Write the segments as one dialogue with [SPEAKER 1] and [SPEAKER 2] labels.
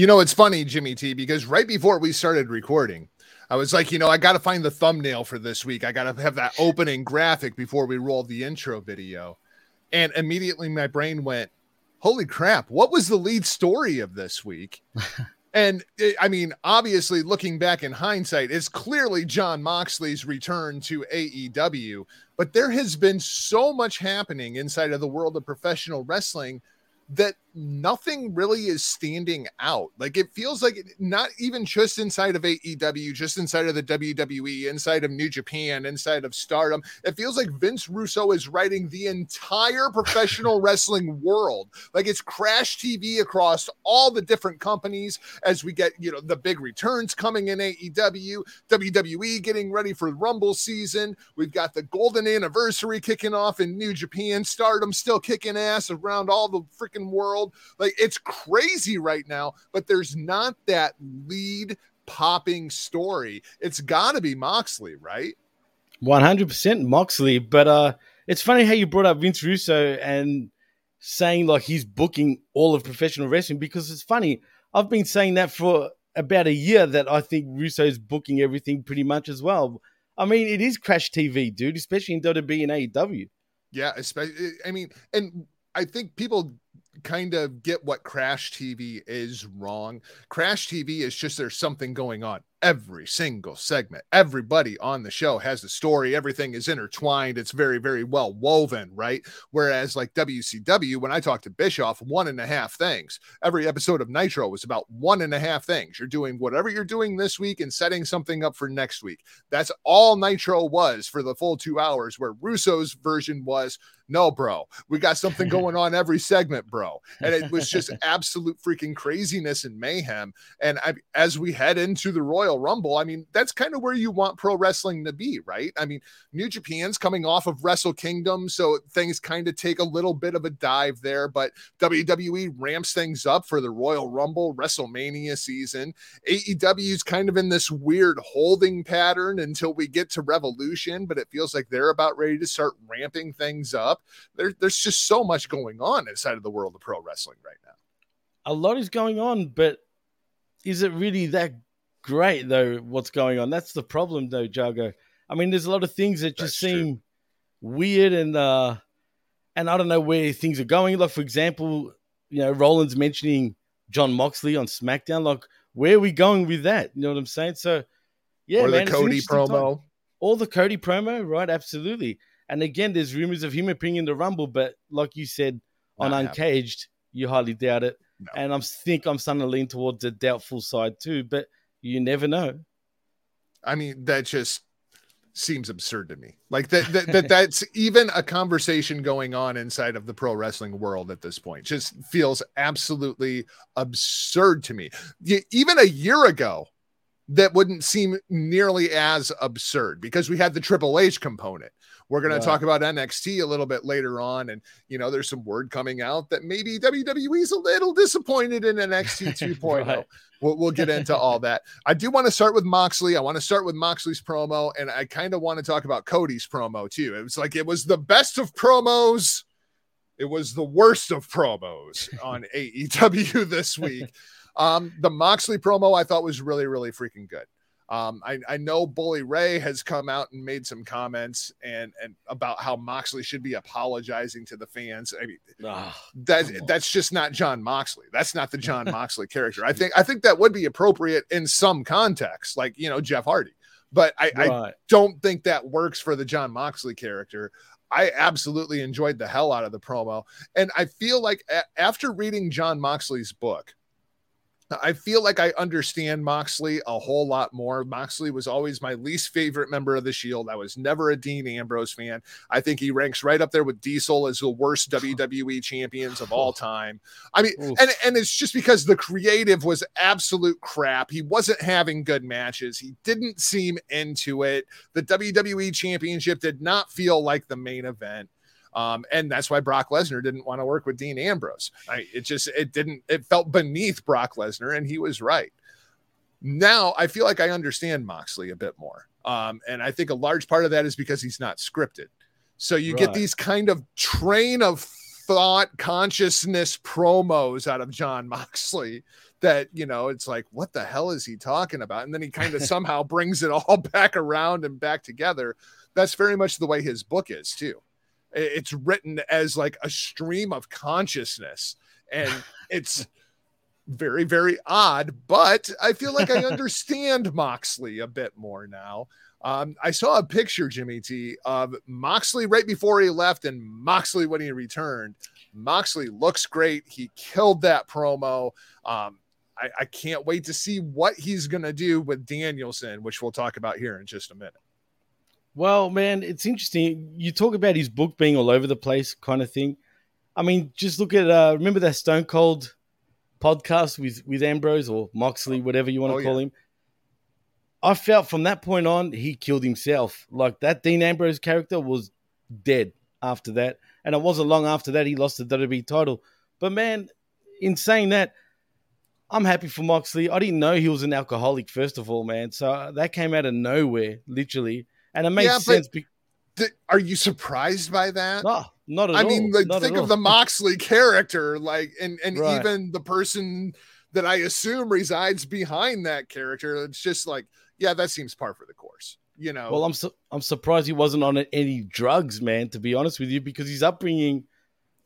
[SPEAKER 1] You
[SPEAKER 2] know, it's funny, Jimmy T, because right before we started recording, I was like, you know, I got to find the thumbnail for this week. I got to have that opening graphic before we roll the intro video. And immediately my brain went, holy crap, what was the lead story of this week? and it, I mean, obviously, looking back in hindsight, it's clearly Jon Moxley's return to AEW, but there has been so much happening inside of the world of professional wrestling that nothing really is standing out. Like it feels like not even just inside of AEW, just inside of the WWE, inside of New Japan, inside of Stardom. It feels like Vince Russo is writing the entire professional wrestling world. Like it's Crash TV across all the different companies as we get, you know, the big returns coming in AEW, WWE getting ready for Rumble season. We've got the golden anniversary kicking off in New Japan, Stardom still kicking ass around all the freaking world. Like it's crazy right now, but there's not that lead popping story. It's got to be Moxley, right?
[SPEAKER 3] One hundred percent Moxley, but uh, it's funny how you brought up Vince Russo and saying like he's booking all of professional wrestling because it's funny. I've been saying that for about a year that I think Russo's booking everything pretty much as well. I mean, it is Crash TV, dude, especially in WWE and AEW.
[SPEAKER 2] Yeah, especially. I mean, and I think people kind of get what Crash TV is wrong. Crash TV is just there's something going on every single segment. Everybody on the show has a story. Everything is intertwined. It's very, very well woven, right? Whereas like WCW, when I talked to Bischoff, one and a half things. Every episode of Nitro was about one and a half things. You're doing whatever you're doing this week and setting something up for next week. That's all Nitro was for the full two hours, where Russo's version was no, bro, we got something going on every segment, bro. And it was just absolute freaking craziness and mayhem. And I, as we head into the Royal Rumble, I mean, that's kind of where you want pro wrestling to be, right? I mean, New Japan's coming off of Wrestle Kingdom, so things kind of take a little bit of a dive there, but WWE ramps things up for the Royal Rumble, WrestleMania season. AEW's kind of in this weird holding pattern until we get to Revolution, but it feels like they're about ready to start ramping things up. There, there's just so much going on inside of the world of pro wrestling right now.
[SPEAKER 3] A lot is going on, but is it really that great though? What's going on? That's the problem, though, Jago. I mean, there's a lot of things that just
[SPEAKER 2] That's true.
[SPEAKER 3] seem weird and uh and I don't know where things are going. Like, for example, you know, Roland's mentioning Jon Moxley on SmackDown. Like, where are we going with that? You know what I'm saying? So, yeah,
[SPEAKER 2] or
[SPEAKER 3] man,
[SPEAKER 2] the Cody
[SPEAKER 3] interesting time.
[SPEAKER 2] promo.
[SPEAKER 3] All the Cody promo, right? Absolutely. And again, there's rumors of him appearing in the Rumble, but like you said on
[SPEAKER 2] Not happening.
[SPEAKER 3] Uncaged, you hardly doubt it.
[SPEAKER 2] No.
[SPEAKER 3] And I think I'm starting to lean towards the doubtful side too, but you never know.
[SPEAKER 2] I mean, that just seems absurd to me. Like that, that, that that's even a conversation going on inside of the pro wrestling world at this point. Just feels absolutely absurd to me. Even a year ago, that wouldn't seem nearly as absurd because we had the Triple H component. We're going to talk about NXT a little bit later on. And, you know, there's some word coming out that maybe WWE's a little disappointed in NXT 2.0
[SPEAKER 3] Right.
[SPEAKER 2] we'll, we'll get into all that. I do want to start with Moxley. I want to start with Moxley's promo, and I kind of want to talk about Cody's promo too. It was like it was the best of promos. It was the worst of promos on AEW this week. Um, the Moxley promo I thought was really, really freaking good. Um, I, I know Bully Ray has come out and made some comments and and about how Moxley should be apologizing to the fans. I mean,
[SPEAKER 3] Ah,
[SPEAKER 2] that that's just not Jon Moxley. That's not the Jon Moxley character. I think I think that would be appropriate in some context, like you know Jeff Hardy. But I, I don't think that works for the Jon Moxley character. I absolutely enjoyed the hell out of the promo, and I feel like a- after reading Jon Moxley's book, I feel like I understand Moxley a whole lot more. Moxley was always my least favorite member of the Shield. I was never a Dean Ambrose fan. I think he ranks right up there with Diesel as the worst WWE champions of all time. I mean,
[SPEAKER 3] Oof.
[SPEAKER 2] and and it's just because the creative was absolute crap. He wasn't having good matches. He didn't seem into it. The WWE championship did not feel like the main event. Um, and that's why Brock Lesnar didn't want to work with Dean Ambrose. I, it just it didn't it felt beneath Brock Lesnar, and he was right. Now I feel like I understand Moxley a bit more, um, and I think a large part of that is because he's not scripted. So you get these kind of train of thought consciousness promos out of Jon Moxley that you know it's like what the hell is he talking about and then he kind of somehow brings it all back around and back together that's very much the way his book is too it's written as like a stream of consciousness and it's very very odd but i feel like i understand moxley a bit more now um, I saw a picture, Jimmy T, of Moxley right before he left and Moxley when he returned. Moxley looks great. He killed that promo. Um, I, I can't wait to see what he's going to do with Danielson, which we'll talk about here in just a minute.
[SPEAKER 3] Well, man, it's interesting. You talk about his book being all over the place, kind of thing. I mean, just look at uh, remember that Stone Cold podcast with with Ambrose or Moxley, whatever you want to
[SPEAKER 2] Oh,
[SPEAKER 3] call him. I felt from that point on he killed himself. Like that Dean Ambrose character was dead after that, and it wasn't long after that he lost the WWE title. But man, in saying that, I'm happy for Moxley. I didn't know he was an alcoholic, first of all, man. So that came out of nowhere, literally, and it makes
[SPEAKER 2] Yeah,
[SPEAKER 3] sense. Be-
[SPEAKER 2] Th- Are you surprised by that?
[SPEAKER 3] no, not at
[SPEAKER 2] I
[SPEAKER 3] all.
[SPEAKER 2] mean, like,
[SPEAKER 3] Not
[SPEAKER 2] think of the. Moxley character, like, and and
[SPEAKER 3] Right.
[SPEAKER 2] even the person that I assume resides behind that character. It's just like, yeah, that seems par for the course. You know,
[SPEAKER 3] Well, I'm su- I'm surprised he wasn't on any drugs, man. To be honest with you, because his upbringing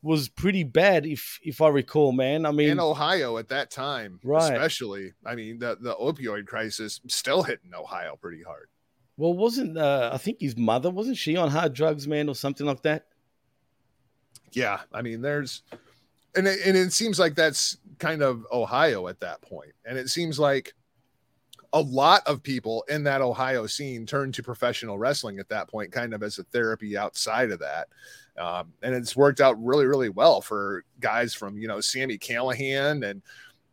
[SPEAKER 3] was pretty bad, if if I recall, man. I mean,
[SPEAKER 2] in Ohio at that time,
[SPEAKER 3] Right.
[SPEAKER 2] especially. I mean, the the opioid crisis still hitting Ohio pretty hard.
[SPEAKER 3] Well, wasn't uh, I think his mother wasn't she on hard drugs, man, or something like that?
[SPEAKER 2] Yeah, I mean, there's, and it, and it seems like that's kind of Ohio at that point, and it seems like a lot of people in that Ohio scene turned to professional wrestling at that point, kind of as a therapy outside of that. Um, and it's worked out really, really well for guys from, you know, Sami Callihan and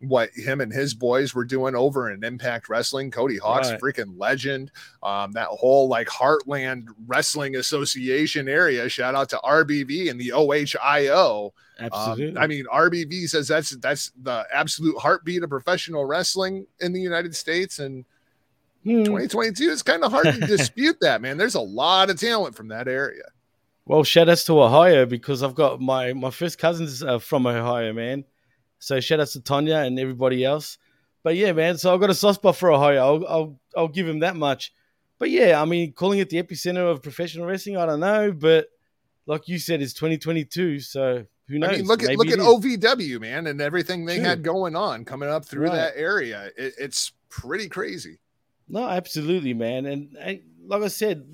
[SPEAKER 2] what him and his boys were doing over in Impact Wrestling. Cody Hawk's
[SPEAKER 3] Right.
[SPEAKER 2] freaking legend. Um, that whole like Heartland Wrestling Association area. Shout out to RBV and the OHIO. Um,
[SPEAKER 3] Absolutely.
[SPEAKER 2] I mean, RBV says that's that's the absolute heartbeat of professional wrestling in the United States, and
[SPEAKER 3] Hmm.
[SPEAKER 2] 2022 is kind of hard to dispute that, man. There's a lot of talent from that area.
[SPEAKER 3] Well, shout outs to Ohio because I've got my my first cousins uh, from Ohio, man. So shout outs to Tonya and everybody else. But yeah, man. So I've got a soft spot for Ohio. I'll I'll, I'll give him that much. But yeah, I mean, calling it the epicenter of professional wrestling, I don't know. But like you said, it's 2022, so who knows?
[SPEAKER 2] I mean, look at
[SPEAKER 3] Maybe
[SPEAKER 2] look at
[SPEAKER 3] is.
[SPEAKER 2] OVW, man, and everything they
[SPEAKER 3] True.
[SPEAKER 2] had going on coming up through
[SPEAKER 3] Right.
[SPEAKER 2] that area. It, it's pretty crazy.
[SPEAKER 3] No, absolutely, man. And, and like I said,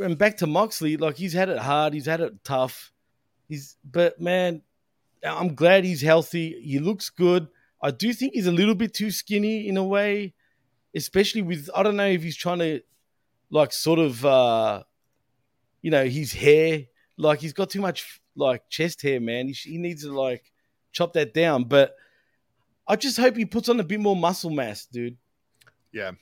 [SPEAKER 3] and back to Moxley, like he's had it hard, he's had it tough. He's, but man, I'm glad he's healthy. He looks good. I do think he's a little bit too skinny in a way, especially with I don't know if he's trying to, like, sort of, uh you know, his hair. Like he's got too much like chest hair, man. He, he needs to like chop that down. But I just hope he puts on a bit more muscle mass, dude.
[SPEAKER 2] Yeah,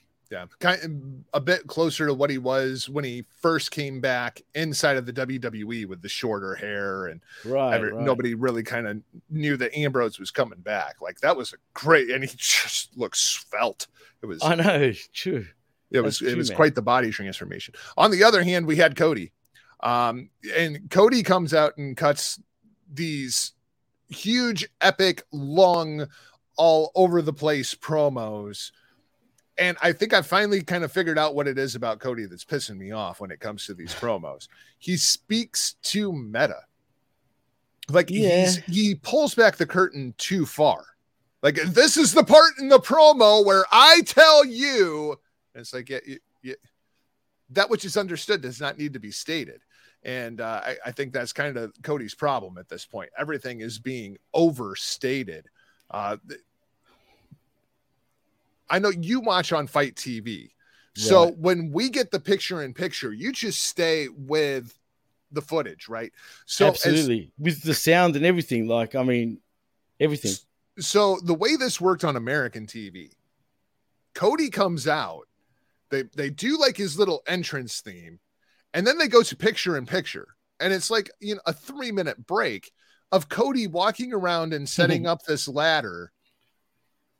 [SPEAKER 2] kind of a bit closer to what he was when he first came back inside of the WWE with the shorter hair and
[SPEAKER 3] Right.
[SPEAKER 2] every,
[SPEAKER 3] right.
[SPEAKER 2] nobody really kind of knew that Ambrose was coming back. Like that was a great, and he just looked svelte. It was
[SPEAKER 3] I know, true.
[SPEAKER 2] It was
[SPEAKER 3] That's
[SPEAKER 2] it was
[SPEAKER 3] man.
[SPEAKER 2] quite the body transformation. On the other hand, we had Cody. Um, and Cody comes out and cuts these huge, epic, long, all over the place promos. And I think I finally kind of figured out what it is about Cody that's pissing me off when it comes to these promos. He speaks too meta. Like
[SPEAKER 3] Yeah.
[SPEAKER 2] he pulls back the curtain too far. Like this is the part in the promo where I tell you, and it's like yeah, you- that which is understood does not need to be stated. And uh, I, I think that's kind of Cody's problem at this point. Everything is being overstated. Uh, I know you watch on FITE TV. So
[SPEAKER 3] Right.
[SPEAKER 2] when we get the picture in picture, you just stay with the footage, right? So as-
[SPEAKER 3] Absolutely. With the sound and everything. Like, I mean, everything.
[SPEAKER 2] so the way this worked on American TV, Cody comes out, they they do like his little entrance theme, and then they go to picture in picture, and it's like you know a three minute break of Cody walking around and setting up this ladder.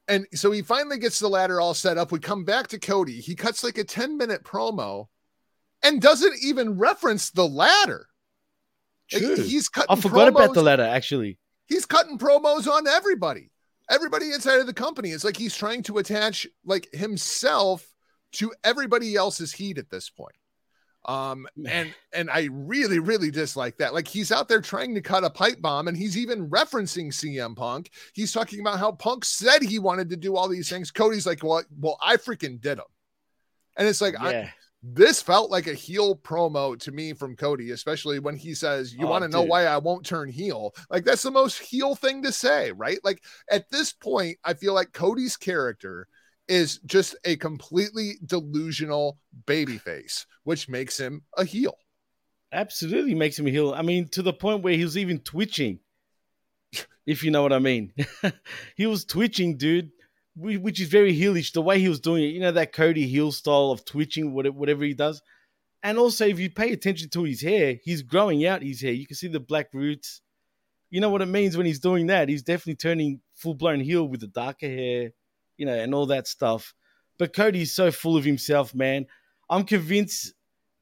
[SPEAKER 2] And so he finally gets the ladder all set up. We come back to Cody. He cuts like a 10 minute promo and doesn't even reference the ladder. Like, He's cutting
[SPEAKER 3] I forgot about the ladder, actually.
[SPEAKER 2] he's cutting promos on everybody everybody inside of the company it's like he's trying to attach like himself to everybody else's heat at this point um and and i really really dislike that. Like he's out there trying to cut a pipe bomb and he's even referencing cm punk. He's talking about how punk said he wanted to do all these things. Cody's like well well i freaking did them and it's like I, this felt like a heel promo to me from Cody, especially when he says, You
[SPEAKER 3] Oh,
[SPEAKER 2] want to know why I won't turn heel? Like, that's the most heel thing to say, right? Like, at this point, I feel like Cody's character is just a completely delusional babyface, which makes him a heel.
[SPEAKER 3] Absolutely makes him a heel. I mean, to the point where he was even twitching, if you know what I mean. he was twitching, dude, which is very heelish. The way he was doing it, you know, that Cody heel style of twitching, whatever, whatever he does. And also, if you pay attention to his hair, he's growing out his hair. You can see the black roots. You know what it means when he's doing that. He's definitely turning full blown heel with the darker hair, you know, and all that stuff. But Cody's so full of himself, man. I'm convinced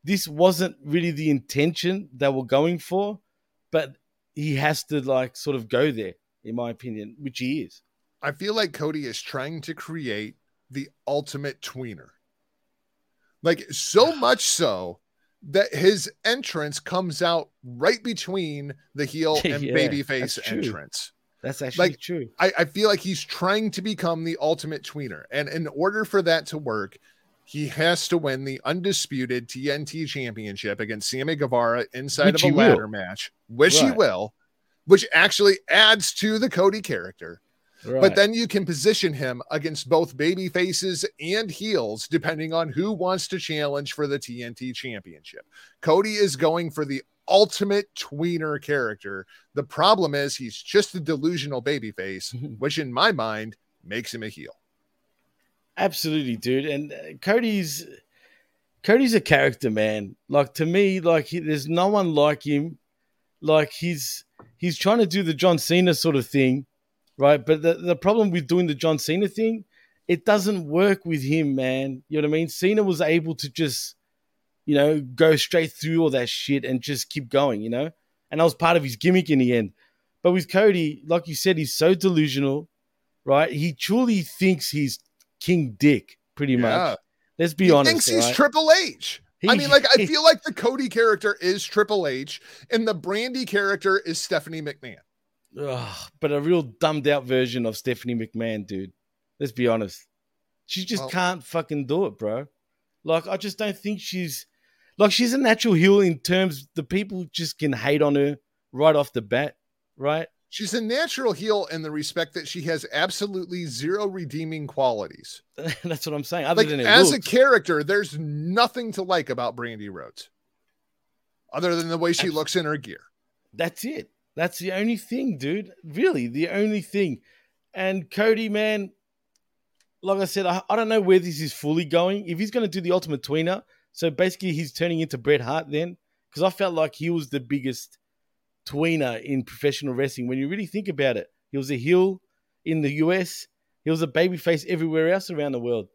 [SPEAKER 3] this wasn't really the intention they were going for, but he has to like sort of go there, in my opinion, which he is.
[SPEAKER 2] I feel like Cody is trying to create the ultimate tweener. Like, so much so that his entrance comes out right between the heel and
[SPEAKER 3] Yeah,
[SPEAKER 2] babyface entrance.
[SPEAKER 3] That's actually
[SPEAKER 2] Like,
[SPEAKER 3] true.
[SPEAKER 2] I, I feel like he's trying to become the ultimate tweener. And in order for that to work, he has to win the undisputed TNT championship against Sammy Guevara inside
[SPEAKER 3] Which
[SPEAKER 2] of
[SPEAKER 3] he
[SPEAKER 2] a
[SPEAKER 3] will.
[SPEAKER 2] ladder match, which he will, which actually adds to the Cody character.
[SPEAKER 3] Right.
[SPEAKER 2] But then you can position him against both baby faces and heels, depending on who wants to challenge for the TNT championship. Cody is going for the ultimate tweener character. The problem is he's just a delusional baby face, which in my mind makes him a heel.
[SPEAKER 3] Absolutely, dude. And uh, Cody's Cody's a character, man. Like to me, like he, there's no one like him. Like he's he's trying to do the John Cena sort of thing, right? But the, the problem with doing the John Cena thing, it doesn't work with him, man. You know what I mean? Cena was able to just, you know, go straight through all that shit and just keep going, you know? And that was part of his gimmick in the end. But with Cody, like you said, he's so delusional, right? He truly thinks he's King Dick, pretty much. Let's be
[SPEAKER 2] he
[SPEAKER 3] honest.
[SPEAKER 2] thinks he's
[SPEAKER 3] right?
[SPEAKER 2] Triple H. I mean, like, I feel like the Cody character is Triple H, and the Brandi character is Stephanie McMahon.
[SPEAKER 3] Ugh, but a real dumbed out version of Stephanie McMahon, dude. Let's be honest. She just
[SPEAKER 2] Well-
[SPEAKER 3] can't fucking do it, bro. Like, I just don't think she's like she's a natural heel in terms the people just can hate on her right off the bat, right?
[SPEAKER 2] She's a natural heel in the respect that she has absolutely zero redeeming qualities.
[SPEAKER 3] That's what I'm saying. Other
[SPEAKER 2] like
[SPEAKER 3] than
[SPEAKER 2] as
[SPEAKER 3] looks.
[SPEAKER 2] a character, there's nothing to like about Brandi Rhodes, other than the way she looks in her gear.
[SPEAKER 3] That's it. That's the only thing, dude. Really, the only thing. And Cody, man, like I said, I, I don't know where this is fully going. If he's going to do the ultimate tweener, so basically he's turning into Bret Hart then, because I felt like he was the biggest tweener in professional wrestling. When you really think about it, he was a heel in the US, he was a babyface everywhere else around the world.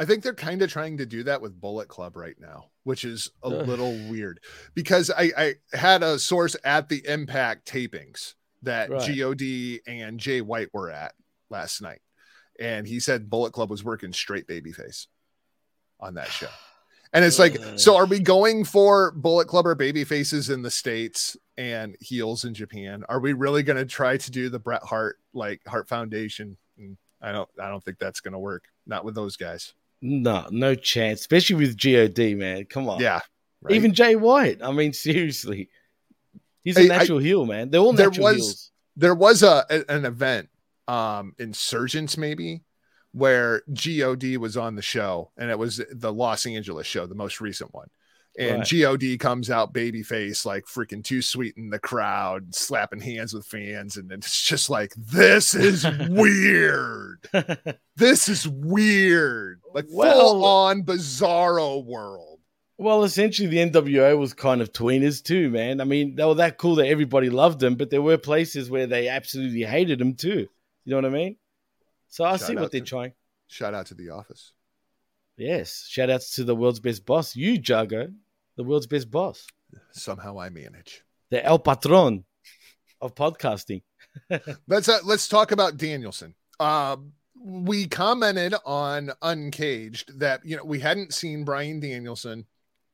[SPEAKER 2] I think they're kind of trying to do that with Bullet Club right now, which is a little weird because I, I had a source at the Impact tapings that
[SPEAKER 3] Right.
[SPEAKER 2] God and Jay White were at last night, and he said Bullet Club was working straight babyface on that show. And it's like, so are we going for Bullet Club or baby faces in the States and heels in Japan? Are we really going to try to do the Bret Hart, like Hart Foundation? Mm, I don't, I don't think that's going to work. Not with those guys.
[SPEAKER 3] No, no chance, especially with God, man. Come on.
[SPEAKER 2] Yeah. right?
[SPEAKER 3] Even Jay White. I mean, seriously. He's a
[SPEAKER 2] Hey, I-
[SPEAKER 3] natural heel, man. They're all
[SPEAKER 2] There
[SPEAKER 3] natural
[SPEAKER 2] was-
[SPEAKER 3] heels.
[SPEAKER 2] there was a, a- an event, um, Insurgents maybe, where God was on the show, and it was the Los Angeles show, the most recent one. And
[SPEAKER 3] Right.
[SPEAKER 2] God comes out babyface, like freaking too sweet in the crowd, slapping hands with fans, and it's just like this is weird. This is weird, like
[SPEAKER 3] Well-
[SPEAKER 2] full on bizarro world.
[SPEAKER 3] Well, essentially, the NWO was kind of tweeners too, man. I mean, they were that cool that everybody loved them, but there were places where they absolutely hated them too. You know what I mean? So I
[SPEAKER 2] Shout
[SPEAKER 3] see what they're trying.
[SPEAKER 2] Shout out to the office.
[SPEAKER 3] Yes, shout outs to the world's best boss, you Jago, the world's best boss,
[SPEAKER 2] Somehow I manage.
[SPEAKER 3] the El Patron of podcasting.
[SPEAKER 2] Let's uh, let's talk about Danielson. Um, we commented on Uncaged that you know we hadn't seen Bryan Danielson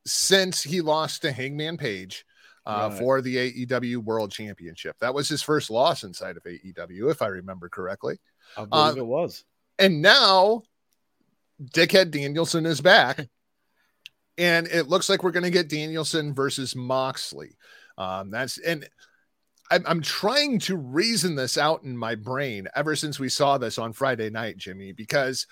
[SPEAKER 2] since he lost to Hangman Page uh,
[SPEAKER 3] Right.
[SPEAKER 2] for the AEW World Championship. That was his first loss inside of AEW, if I remember correctly.
[SPEAKER 3] I believe
[SPEAKER 2] Uh,
[SPEAKER 3] it was.
[SPEAKER 2] And now, Dickhead Danielson is back, and it looks like we're going to get Danielson versus Moxley. Um, that's and I'm, I'm trying to reason this out in my brain ever since we saw this on Friday night, Jimmy, because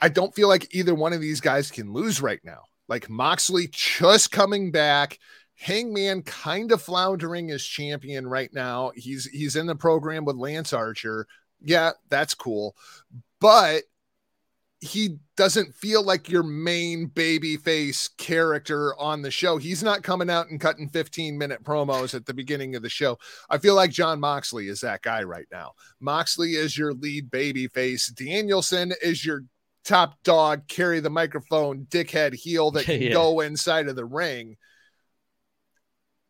[SPEAKER 2] I don't feel like either one of these guys can lose right now. Like Moxley just coming back. Hangman kind of floundering as champion right now. He's he's in the program with Lance Archer. Yeah, that's cool. But he doesn't feel like your main baby face character on the show. He's not coming out and cutting 15 minute promos at the beginning of the show. I feel like Jon Moxley is that guy right now. Moxley is your lead baby face. Danielson is your top dog, carry the microphone, dickhead heel that can
[SPEAKER 3] Yeah.
[SPEAKER 2] go inside of the ring.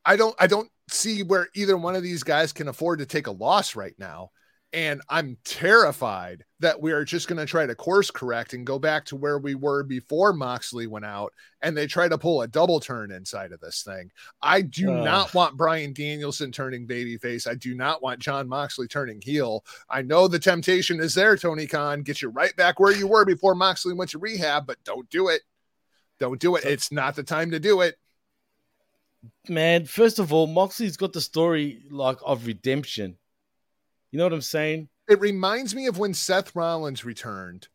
[SPEAKER 2] I don't I don't see where either one of these guys can afford to take a loss right now. And I'm terrified that we are just going to try to course correct and go back to where we were before Moxley went out and they try to pull a double turn inside of this thing. I do
[SPEAKER 3] Ugh.
[SPEAKER 2] not want Bryan Danielson turning babyface. I do not want Jon Moxley turning heel. I know the temptation is there, Tony Khan. Get you right back where you were before Moxley went to rehab, but don't do it. Don't do it. It's not the time to do it.
[SPEAKER 3] Man, first of all, Moxley's got the story like of redemption. You know what I'm saying?
[SPEAKER 2] It reminds me of when Seth Rollins returned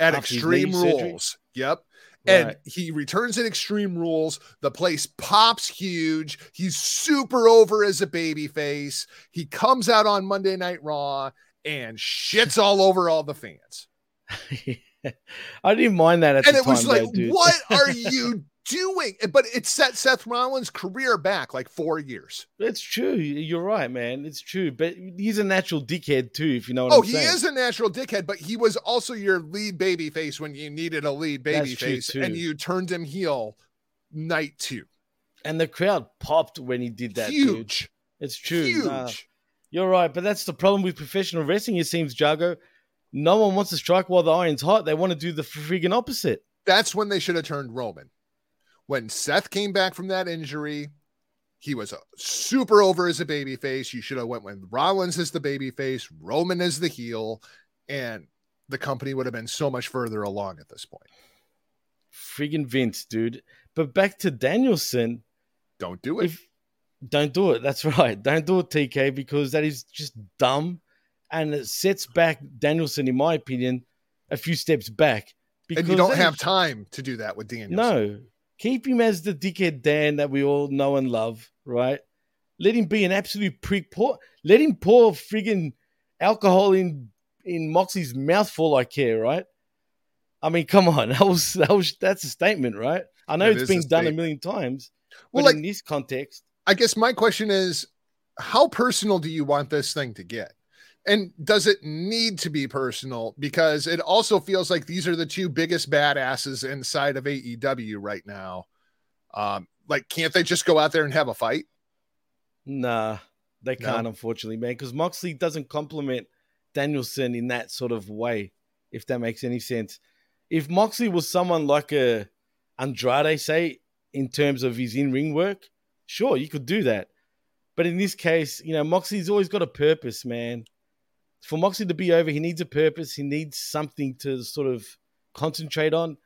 [SPEAKER 2] at
[SPEAKER 3] After
[SPEAKER 2] Extreme
[SPEAKER 3] knee surgery?
[SPEAKER 2] Rules. Yep. And
[SPEAKER 3] Right.
[SPEAKER 2] he returns at Extreme Rules. The place pops huge. He's super over as a baby face. He comes out on Monday Night Raw and shits all over all the fans.
[SPEAKER 3] I didn't mind that at
[SPEAKER 2] And it was like,
[SPEAKER 3] though,
[SPEAKER 2] what are you doing? But it set Seth Rollins' career back like four years.
[SPEAKER 3] That's true. You're right, man. It's true. But he's a natural dickhead too, if you know what
[SPEAKER 2] Oh,
[SPEAKER 3] I'm
[SPEAKER 2] he is a natural dickhead, but he was also your lead baby face when you needed a lead baby
[SPEAKER 3] That's
[SPEAKER 2] face, and you turned him heel night two.
[SPEAKER 3] And the crowd popped when he did that, dude.
[SPEAKER 2] Huge,
[SPEAKER 3] It's true.
[SPEAKER 2] huge.
[SPEAKER 3] Nah, you're right. But that's the problem with professional wrestling, it seems, Jago. No one wants to strike while the iron's hot. They want to do the friggin' opposite.
[SPEAKER 2] That's when they should have turned Roman. When Seth came back from that injury, he was a super over as a baby face. You should have went with Rollins as the baby face, Roman as the heel, and the company would have been so much further along at this point.
[SPEAKER 3] Friggin' Vince, dude. But back to Danielson.
[SPEAKER 2] Don't do it.
[SPEAKER 3] if don't do it that's right don't do it tk because that is just dumb and it sets back danielson in my opinion a few steps back because
[SPEAKER 2] and you don't have
[SPEAKER 3] is-
[SPEAKER 2] time to do that with Danielson.
[SPEAKER 3] no keep him as the dickhead dan that we all know and love right? Let him be an absolute prick. Pour let him pour friggin alcohol in in moxie's mouth for all i care right? I mean come on. That was that was that's a statement right? I know
[SPEAKER 2] it has
[SPEAKER 3] been done a million times but
[SPEAKER 2] Well, like-
[SPEAKER 3] in this context
[SPEAKER 2] I guess my question is how personal do you want this thing to get? And does it need to be personal? Because it also feels like these are the two biggest badasses inside of AEW right now. Um, like, can't they just go out there and have a fight?
[SPEAKER 3] Nah, they can't, unfortunately, man, because Moxley doesn't compliment Danielson in that sort of way, if that makes any sense. If Moxley was someone like a Andrade, say, in terms of his in ring work, sure, you could do that. But in this case, you know, Moxley's always got a purpose, man. For Moxley to be over, he needs a purpose. He needs something to sort of concentrate on.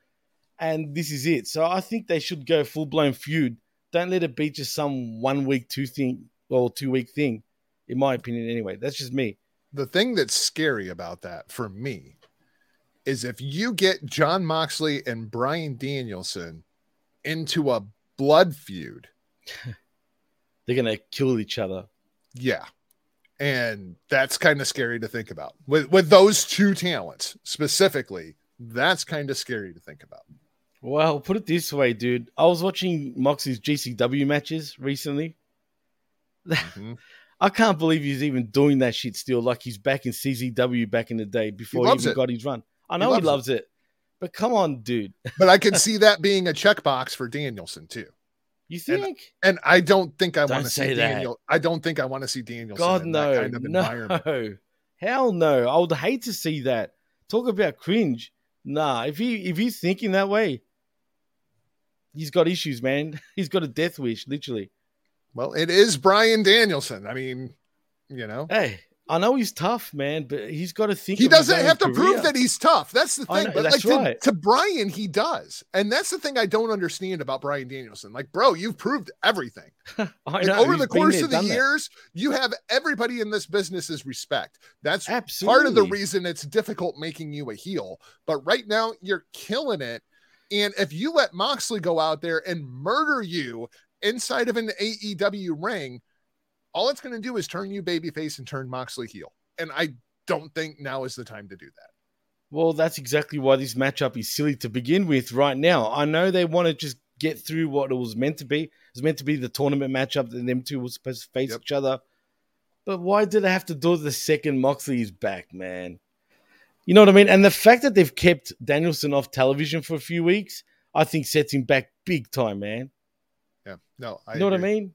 [SPEAKER 3] And this is it. So I think they should go full blown feud. Don't let it be just some one week, two thing, or two week thing, in my opinion, anyway. That's just me.
[SPEAKER 2] The thing that's scary about that for me is if you get Jon Moxley and Bryan Danielson into a blood feud.
[SPEAKER 3] They're gonna kill each other.
[SPEAKER 2] Yeah. And that's kind of scary to think about. With with those two talents specifically, that's kind of scary to think about.
[SPEAKER 3] Well, put it this way, dude. I was watching moxie's GCW matches recently.
[SPEAKER 2] Mhm.
[SPEAKER 3] I can't believe he's even doing that shit still. Like he's back in CZW back in the day before he,
[SPEAKER 2] loves
[SPEAKER 3] even
[SPEAKER 2] it.
[SPEAKER 3] got his run. I know he
[SPEAKER 2] loves
[SPEAKER 3] loves,
[SPEAKER 2] it.
[SPEAKER 3] it. but come on, dude.
[SPEAKER 2] But I can see that being a checkbox for Danielson too.
[SPEAKER 3] You think?
[SPEAKER 2] And I don't think I want to see
[SPEAKER 3] that.
[SPEAKER 2] Daniel. I don't think I want to see Daniel.
[SPEAKER 3] God
[SPEAKER 2] in
[SPEAKER 3] no,
[SPEAKER 2] that kind of environment.
[SPEAKER 3] no, hell no. I would hate to see that. Talk about cringe. Nah, if he if he's thinking that way, he's got issues, man. He's got a death wish, literally.
[SPEAKER 2] Well, it is Bryan Danielson. I mean, you know,
[SPEAKER 3] Hey, I know he's tough, man, but he's got to think.
[SPEAKER 2] he doesn't have to
[SPEAKER 3] career.
[SPEAKER 2] prove that he's tough. That's the thing.
[SPEAKER 3] know,
[SPEAKER 2] but like
[SPEAKER 3] that's
[SPEAKER 2] to,
[SPEAKER 3] right.
[SPEAKER 2] to Bryan, he does, and that's the thing I don't understand about Bryan Danielson. Like, bro, you've proved everything.
[SPEAKER 3] I
[SPEAKER 2] Like,
[SPEAKER 3] know,
[SPEAKER 2] over
[SPEAKER 3] he's
[SPEAKER 2] the course
[SPEAKER 3] there,
[SPEAKER 2] of the
[SPEAKER 3] done that.
[SPEAKER 2] years, you have everybody in this business's respect. That's
[SPEAKER 3] absolutely
[SPEAKER 2] part of the reason it's difficult making you a heel. But right now, you're killing it. And if you let Moxley go out there and murder you inside of an AEW ring, all it's going to do is turn you babyface and turn Moxley heel. And I don't think now is the time to do that.
[SPEAKER 3] Well, that's exactly why this matchup is silly to begin with right now. I know they want to just get through what it was meant to be. It was meant to be the tournament matchup that them two were supposed to face
[SPEAKER 2] Yep.
[SPEAKER 3] each other. But why did they have to do it the second Moxley is back, man? You know what I mean? And the fact that they've kept Danielson off television for a few weeks, I think sets him back big time, man.
[SPEAKER 2] Yeah. No, I
[SPEAKER 3] You know what I mean?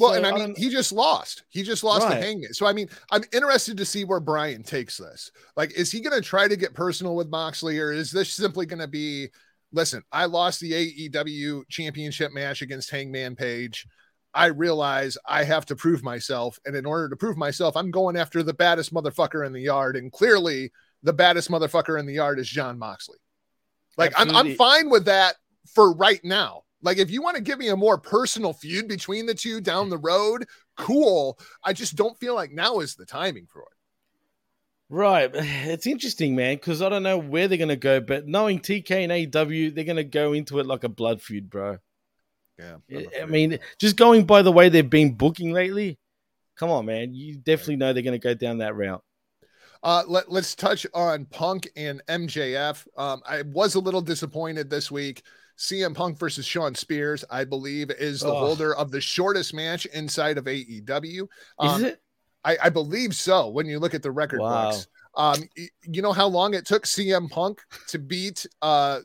[SPEAKER 2] Well,
[SPEAKER 3] So,
[SPEAKER 2] and I mean,
[SPEAKER 3] don't-
[SPEAKER 2] he just lost. He just lost
[SPEAKER 3] Right.
[SPEAKER 2] the hangman. So, I mean, I'm interested to see where Bryan takes this. Like, is he going to try to get personal with Moxley, or is this simply going to be, listen, I lost the AEW championship match against Hangman Page. I realize I have to prove myself. And in order to prove myself, I'm going after the baddest motherfucker in the yard. And clearly, the baddest motherfucker in the yard is Jon Moxley. Like, I'm, I'm fine with that for right now. Like, if you want to give me a more personal feud between the two down the road, cool. I just don't feel like now is the timing for it.
[SPEAKER 3] Right. It's interesting, man, because I don't know where they're going to go, but knowing TK and AW, they're going to go into it like a blood feud, bro.
[SPEAKER 2] Yeah.
[SPEAKER 3] I mean, just going by the way they've been booking lately, come on, man. You definitely know they're going to go down that route.
[SPEAKER 2] Uh, let, us touch on Punk and MJF. Um, I was a little disappointed this week. CM Punk versus Shawn Spears, I believe, is the
[SPEAKER 3] Oh.
[SPEAKER 2] holder of the shortest match inside of AEW.
[SPEAKER 3] Is
[SPEAKER 2] Um,
[SPEAKER 3] it?
[SPEAKER 2] I, I believe so when you look at the record
[SPEAKER 3] Wow.
[SPEAKER 2] books. Um, you know how long it took CM Punk to beat uh,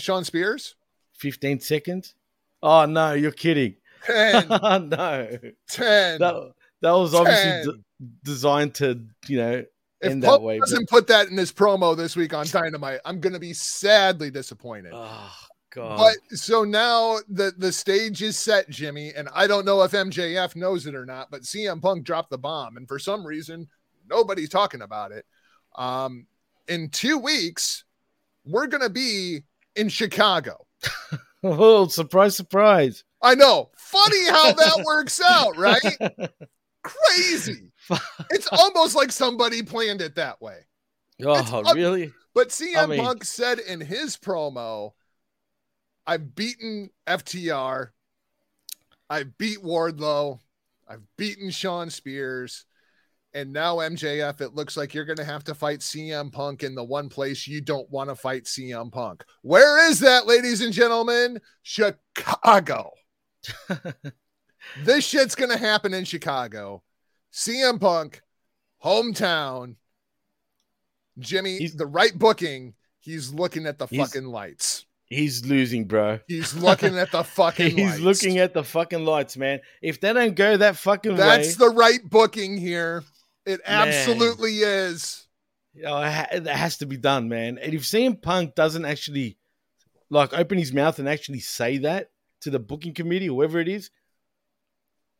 [SPEAKER 2] Shawn Spears?
[SPEAKER 3] 15 seconds? Oh, no, you're kidding.
[SPEAKER 2] 10,
[SPEAKER 3] no.
[SPEAKER 2] 10.
[SPEAKER 3] That, that was obviously d- designed to, you know,
[SPEAKER 2] if
[SPEAKER 3] end
[SPEAKER 2] Punk
[SPEAKER 3] that way.
[SPEAKER 2] doesn't put that in his promo this week on Dynamite, I'm going to be sadly disappointed.
[SPEAKER 3] God.
[SPEAKER 2] But so now the the stage is set, Jimmy, and I don't know if MJF knows it or not, but CM Punk dropped the bomb, and for some reason, nobody's talking about it. Um, in two weeks, we're gonna be in Chicago.
[SPEAKER 3] oh, surprise, surprise.
[SPEAKER 2] I know, funny how that works out, right? Crazy. It's almost like somebody planned it that way.
[SPEAKER 3] Oh, really?
[SPEAKER 2] But CM
[SPEAKER 3] I mean-
[SPEAKER 2] Punk said in his promo, I've beaten FTR. I've beat Wardlow. I've beaten Shawn Spears. And now MJF, it looks like you're going to have to fight CM Punk in the one place you don't want to fight CM Punk. Where is that, ladies and gentlemen? Chicago. this shit's going to happen in Chicago. CM Punk, hometown. Jimmy,
[SPEAKER 3] He's-
[SPEAKER 2] the right booking. He's looking at the fucking lights.
[SPEAKER 3] He's losing, bro.
[SPEAKER 2] He's looking at the fucking
[SPEAKER 3] He's
[SPEAKER 2] lights.
[SPEAKER 3] looking at the fucking lights, man. If they don't go that fucking
[SPEAKER 2] That's
[SPEAKER 3] way,
[SPEAKER 2] the right booking here. It
[SPEAKER 3] Man.
[SPEAKER 2] absolutely is.
[SPEAKER 3] oh, it, has to be done, man. And if CM Punk doesn't actually like open his mouth and actually say that to the booking committee, whoever it is,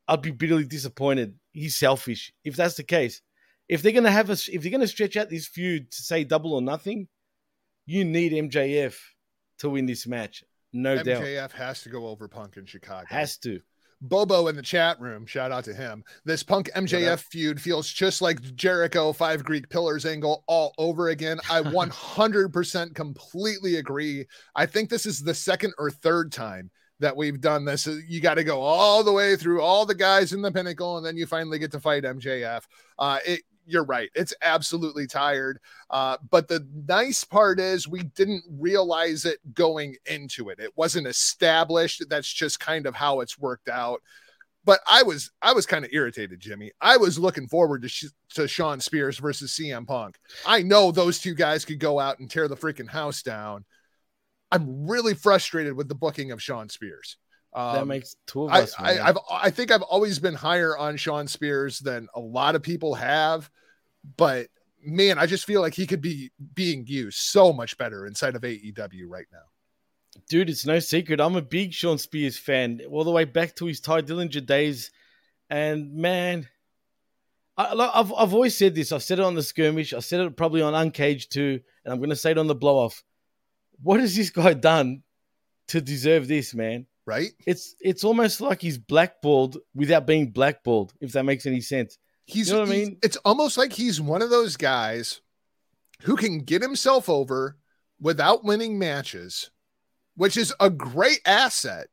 [SPEAKER 3] I'd be bitterly disappointed. He's selfish. If that's the case, if they're gonna have us, if they're gonna stretch out this feud to say double or nothing, you need MJF to win this match, no doubt.
[SPEAKER 2] MJF has to go over Punk in Chicago.
[SPEAKER 3] Has to.
[SPEAKER 2] Bobo in the chat room, shout out to him. This Punk MJF feud feels just like Jericho Five Greek Pillars angle all over again. I 100% completely agree. I think this is the second or third time that we've done this. You got to go all the way through all the guys in the pinnacle, and then you finally get to fight MJF. Uh, it you're right. It's absolutely tired. Uh, but the nice part is we didn't realize it going into it. It wasn't established. That's just kind of how it's worked out. But I was I was kind of irritated, Jimmy. I was looking forward to sh- to Shawn Spears versus CM Punk. I know those two guys could go out and tear the freaking house down. I'm really frustrated with the booking of Shawn Spears.
[SPEAKER 3] Um, that makes two of
[SPEAKER 2] I,
[SPEAKER 3] us.
[SPEAKER 2] I, have I think I've always been higher on Shawn Spears than a lot of people have, but man, I just feel like he could be being used so much better inside of AEW right now.
[SPEAKER 3] Dude, it's no secret. I'm a big Shawn Spears fan, all the way back to his Tye Dillinger days. And man, I, have I've always said this. I've said it on the skirmish. I said it probably on Uncaged too, and I'm going to say it on the blow off. What has this guy done to deserve this, man?
[SPEAKER 2] Right?
[SPEAKER 3] It's it's almost like he's blackballed without being blackballed, if that makes any sense.
[SPEAKER 2] He's, you know what I mean? It's almost like he's one of those guys who can get himself over without winning matches, which is a great asset.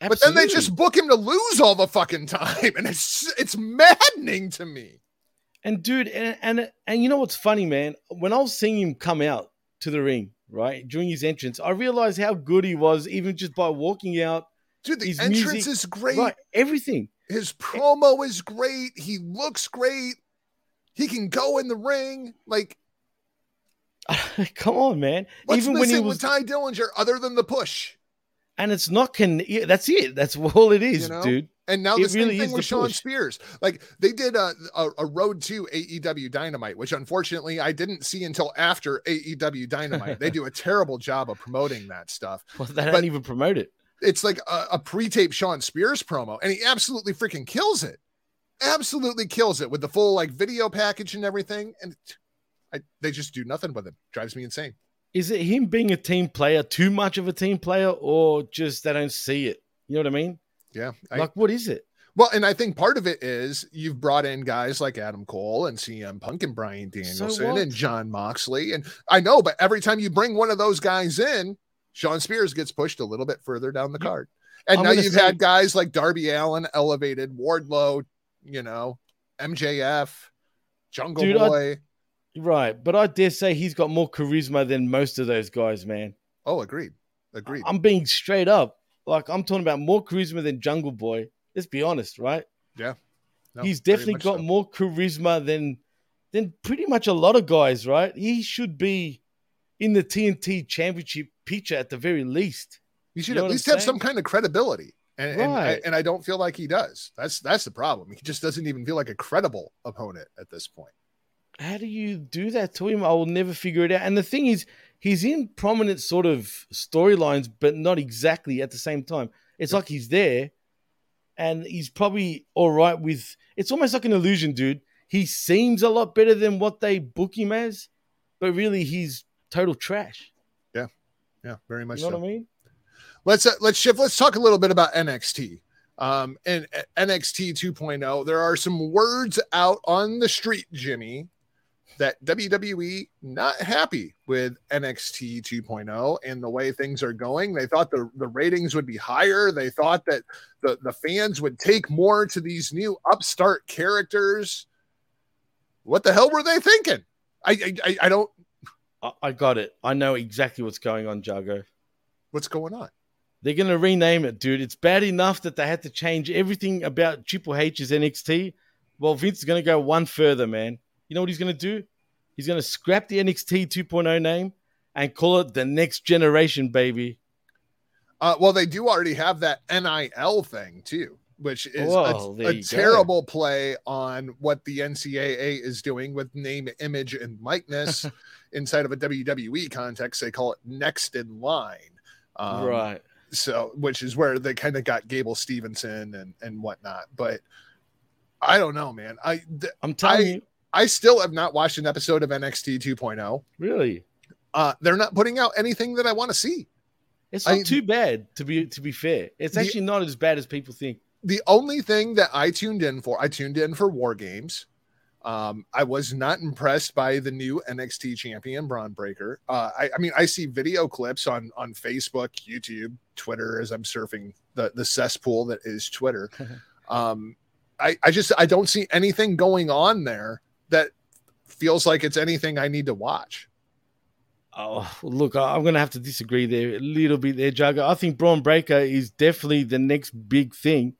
[SPEAKER 2] Absolutely. But then they just book him to lose all the fucking time, and it's it's maddening to me.
[SPEAKER 3] And dude, and and and you know what's funny, man? When I was seeing him come out to the ring, right during his entrance. I realized how good he was even just by walking out.
[SPEAKER 2] Dude, the his entrance music, is great.
[SPEAKER 3] Right, everything.
[SPEAKER 2] His promo is great. He looks great. He can go in the ring. Like,
[SPEAKER 3] come on, man.
[SPEAKER 2] What's even when he was with Tye Dillinger, other than the push,
[SPEAKER 3] and it's not can. That's it. That's all it is, you know? dude.
[SPEAKER 2] And now it the same really thing with Shawn push. Spears. Like they did a, a, a, road to AEW Dynamite, which unfortunately I didn't see until after AEW Dynamite. they do a terrible job of promoting that stuff.
[SPEAKER 3] Well, they don't even promote it.
[SPEAKER 2] It's like a, a pre-tape Shawn Spears promo, and he absolutely freaking kills it. Absolutely kills it with the full like video package and everything. And I, they just do nothing with it. Drives me insane.
[SPEAKER 3] Is it him being a team player, too much of a team player, or just they don't see it? You know what I mean?
[SPEAKER 2] Yeah.
[SPEAKER 3] I, like, what is it?
[SPEAKER 2] Well, and I think part of it is you've brought in guys like Adam Cole and CM Punk and Bryan Danielson so and Jon Moxley. And I know, but every time you bring one of those guys in, Shawn Spears gets pushed a little bit further down the card. And I'm now you've say- had guys like Darby Allin elevated, Wardlow, you know, MJF, Jungle Dude, Boy.
[SPEAKER 3] I, right. But I dare say he's got more charisma than most of those guys, man.
[SPEAKER 2] Oh, agreed. Agreed.
[SPEAKER 3] I'm being straight up. Like I'm talking about more charisma than Jungle Boy. Let's be honest, right?
[SPEAKER 2] Yeah.
[SPEAKER 3] No, He's definitely got so. more charisma than than pretty much a lot of guys, right? He should be in the TNT championship picture at the very least.
[SPEAKER 2] He should you know at least have some kind of credibility. And, right. and, I, and I don't feel like he does. That's that's the problem. He just doesn't even feel like a credible opponent at this point.
[SPEAKER 3] How do you do that to him? I will never figure it out. And the thing is, he's in prominent sort of storylines, but not exactly at the same time. It's like he's there and he's probably all right with it's almost like an illusion, dude. He seems a lot better than what they book him as, but really he's total trash.
[SPEAKER 2] Yeah. Yeah, very much
[SPEAKER 3] you know
[SPEAKER 2] so.
[SPEAKER 3] what I mean?
[SPEAKER 2] Let's uh, let's shift. Let's talk a little bit about NXT. Um, and uh, NXT 2.0. There are some words out on the street, Jimmy, that WWE not happy with NXT 2.0 and the way things are going. They thought the, the ratings would be higher. They thought that the, the fans would take more to these new upstart characters. What the hell were they thinking? I I, I don't.
[SPEAKER 3] I got it. I know exactly what's going on, Jago.
[SPEAKER 2] What's going on?
[SPEAKER 3] They're going to rename it, dude. It's bad enough that they had to change everything about Triple H's NXT. Well, Vince is going to go one further, man. You know what he's going to do? He's going to scrap the NXT 2.0 name and call it the next generation, baby.
[SPEAKER 2] Uh, well, they do already have that NIL thing too, which is Whoa, a, a terrible play on what the NCAA is doing with name, image, and likeness inside of a WWE context. They call it next in line.
[SPEAKER 3] Um, right.
[SPEAKER 2] So, which is where they kind of got Gable Steveson and and whatnot. But I don't know, man. I th-
[SPEAKER 3] I'm telling I, you,
[SPEAKER 2] I still have not watched an episode of NXT 2.0.
[SPEAKER 3] Really?
[SPEAKER 2] Uh, they're not putting out anything that I want to see.
[SPEAKER 3] It's not I, too bad to be to be fair. It's actually not as bad as people think.
[SPEAKER 2] the only thing that I tuned in for, I tuned in for War Games. Um, I was not impressed by the new NXT champion Bron Breakker. Uh, I, I mean, I see video clips on on Facebook, YouTube, Twitter as I'm surfing the the cesspool that is Twitter. um, I, I just I don't see anything going on there that feels like it's anything I need to watch.
[SPEAKER 3] Oh, look, I'm going to have to disagree there a little bit there, Jugger. I think Bron Breakker is definitely the next big thing.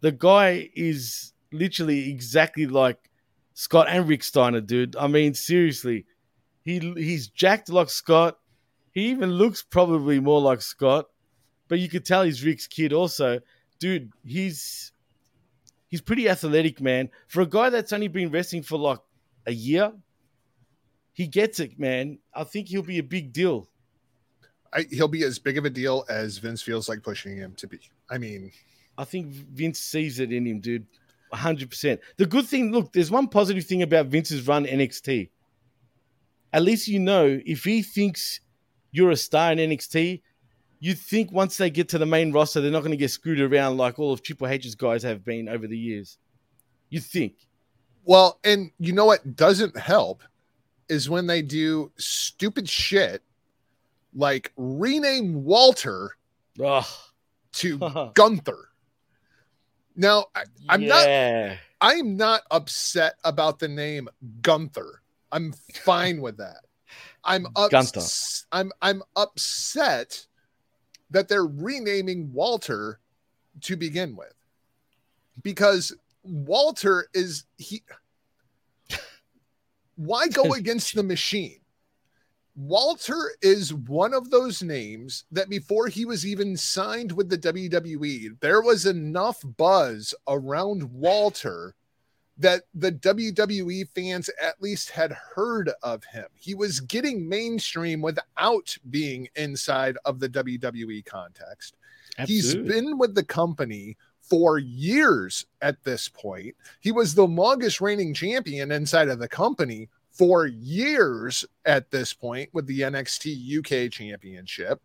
[SPEAKER 3] The guy is literally exactly like Scott and Rick Steiner, dude. I mean, seriously, he he's jacked like Scott. He even looks probably more like Scott, but you could tell he's Rick's kid also. Dude, he's he's pretty athletic, man. For a guy that's only been wrestling for like a year, he gets it, man. I think he'll be a big deal.
[SPEAKER 2] I, he'll be as big of a deal as Vince feels like pushing him to be. I mean,
[SPEAKER 3] I think Vince sees it in him, dude. 100%. The good thing, look, there's one positive thing about Vince's run NXT. At least you know if he thinks you're a star in NXT, you think once they get to the main roster, they're not going to get screwed around like all of Triple H's guys have been over the years. You think.
[SPEAKER 2] Well, and you know what doesn't help is when they do stupid shit like rename Walter
[SPEAKER 3] Ugh.
[SPEAKER 2] to Gunther. Now, I, I'm not. I'm not upset about the name Gunther. I'm fine with that. I'm
[SPEAKER 3] Gunther.
[SPEAKER 2] I'm I'm upset that they're renaming Walter to begin with. Because Walter is he why go against the machine? Walter is one of those names that before he was even signed with the WWE, there was enough buzz around Walter that the WWE fans at least had heard of him. He was getting mainstream without being inside of the WWE context. He's been with the company for years at this point. He was the longest reigning champion inside of the company for years at this point with the NXT UK championship.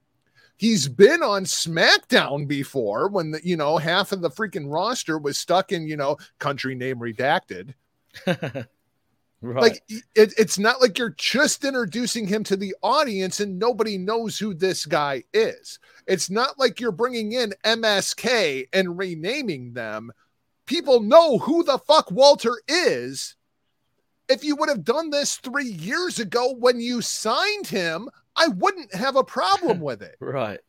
[SPEAKER 2] He's been on SmackDown before when the, you know half of the freaking roster was stuck in, you know, country name redacted.
[SPEAKER 3] right.
[SPEAKER 2] Like it, it's not like you're just introducing him to the audience and nobody knows who this guy is. It's not like you're bringing in MSK and renaming them. People know who the fuck Walter is. If you would have done this three years ago when you signed him, I wouldn't have a problem with it.
[SPEAKER 3] right.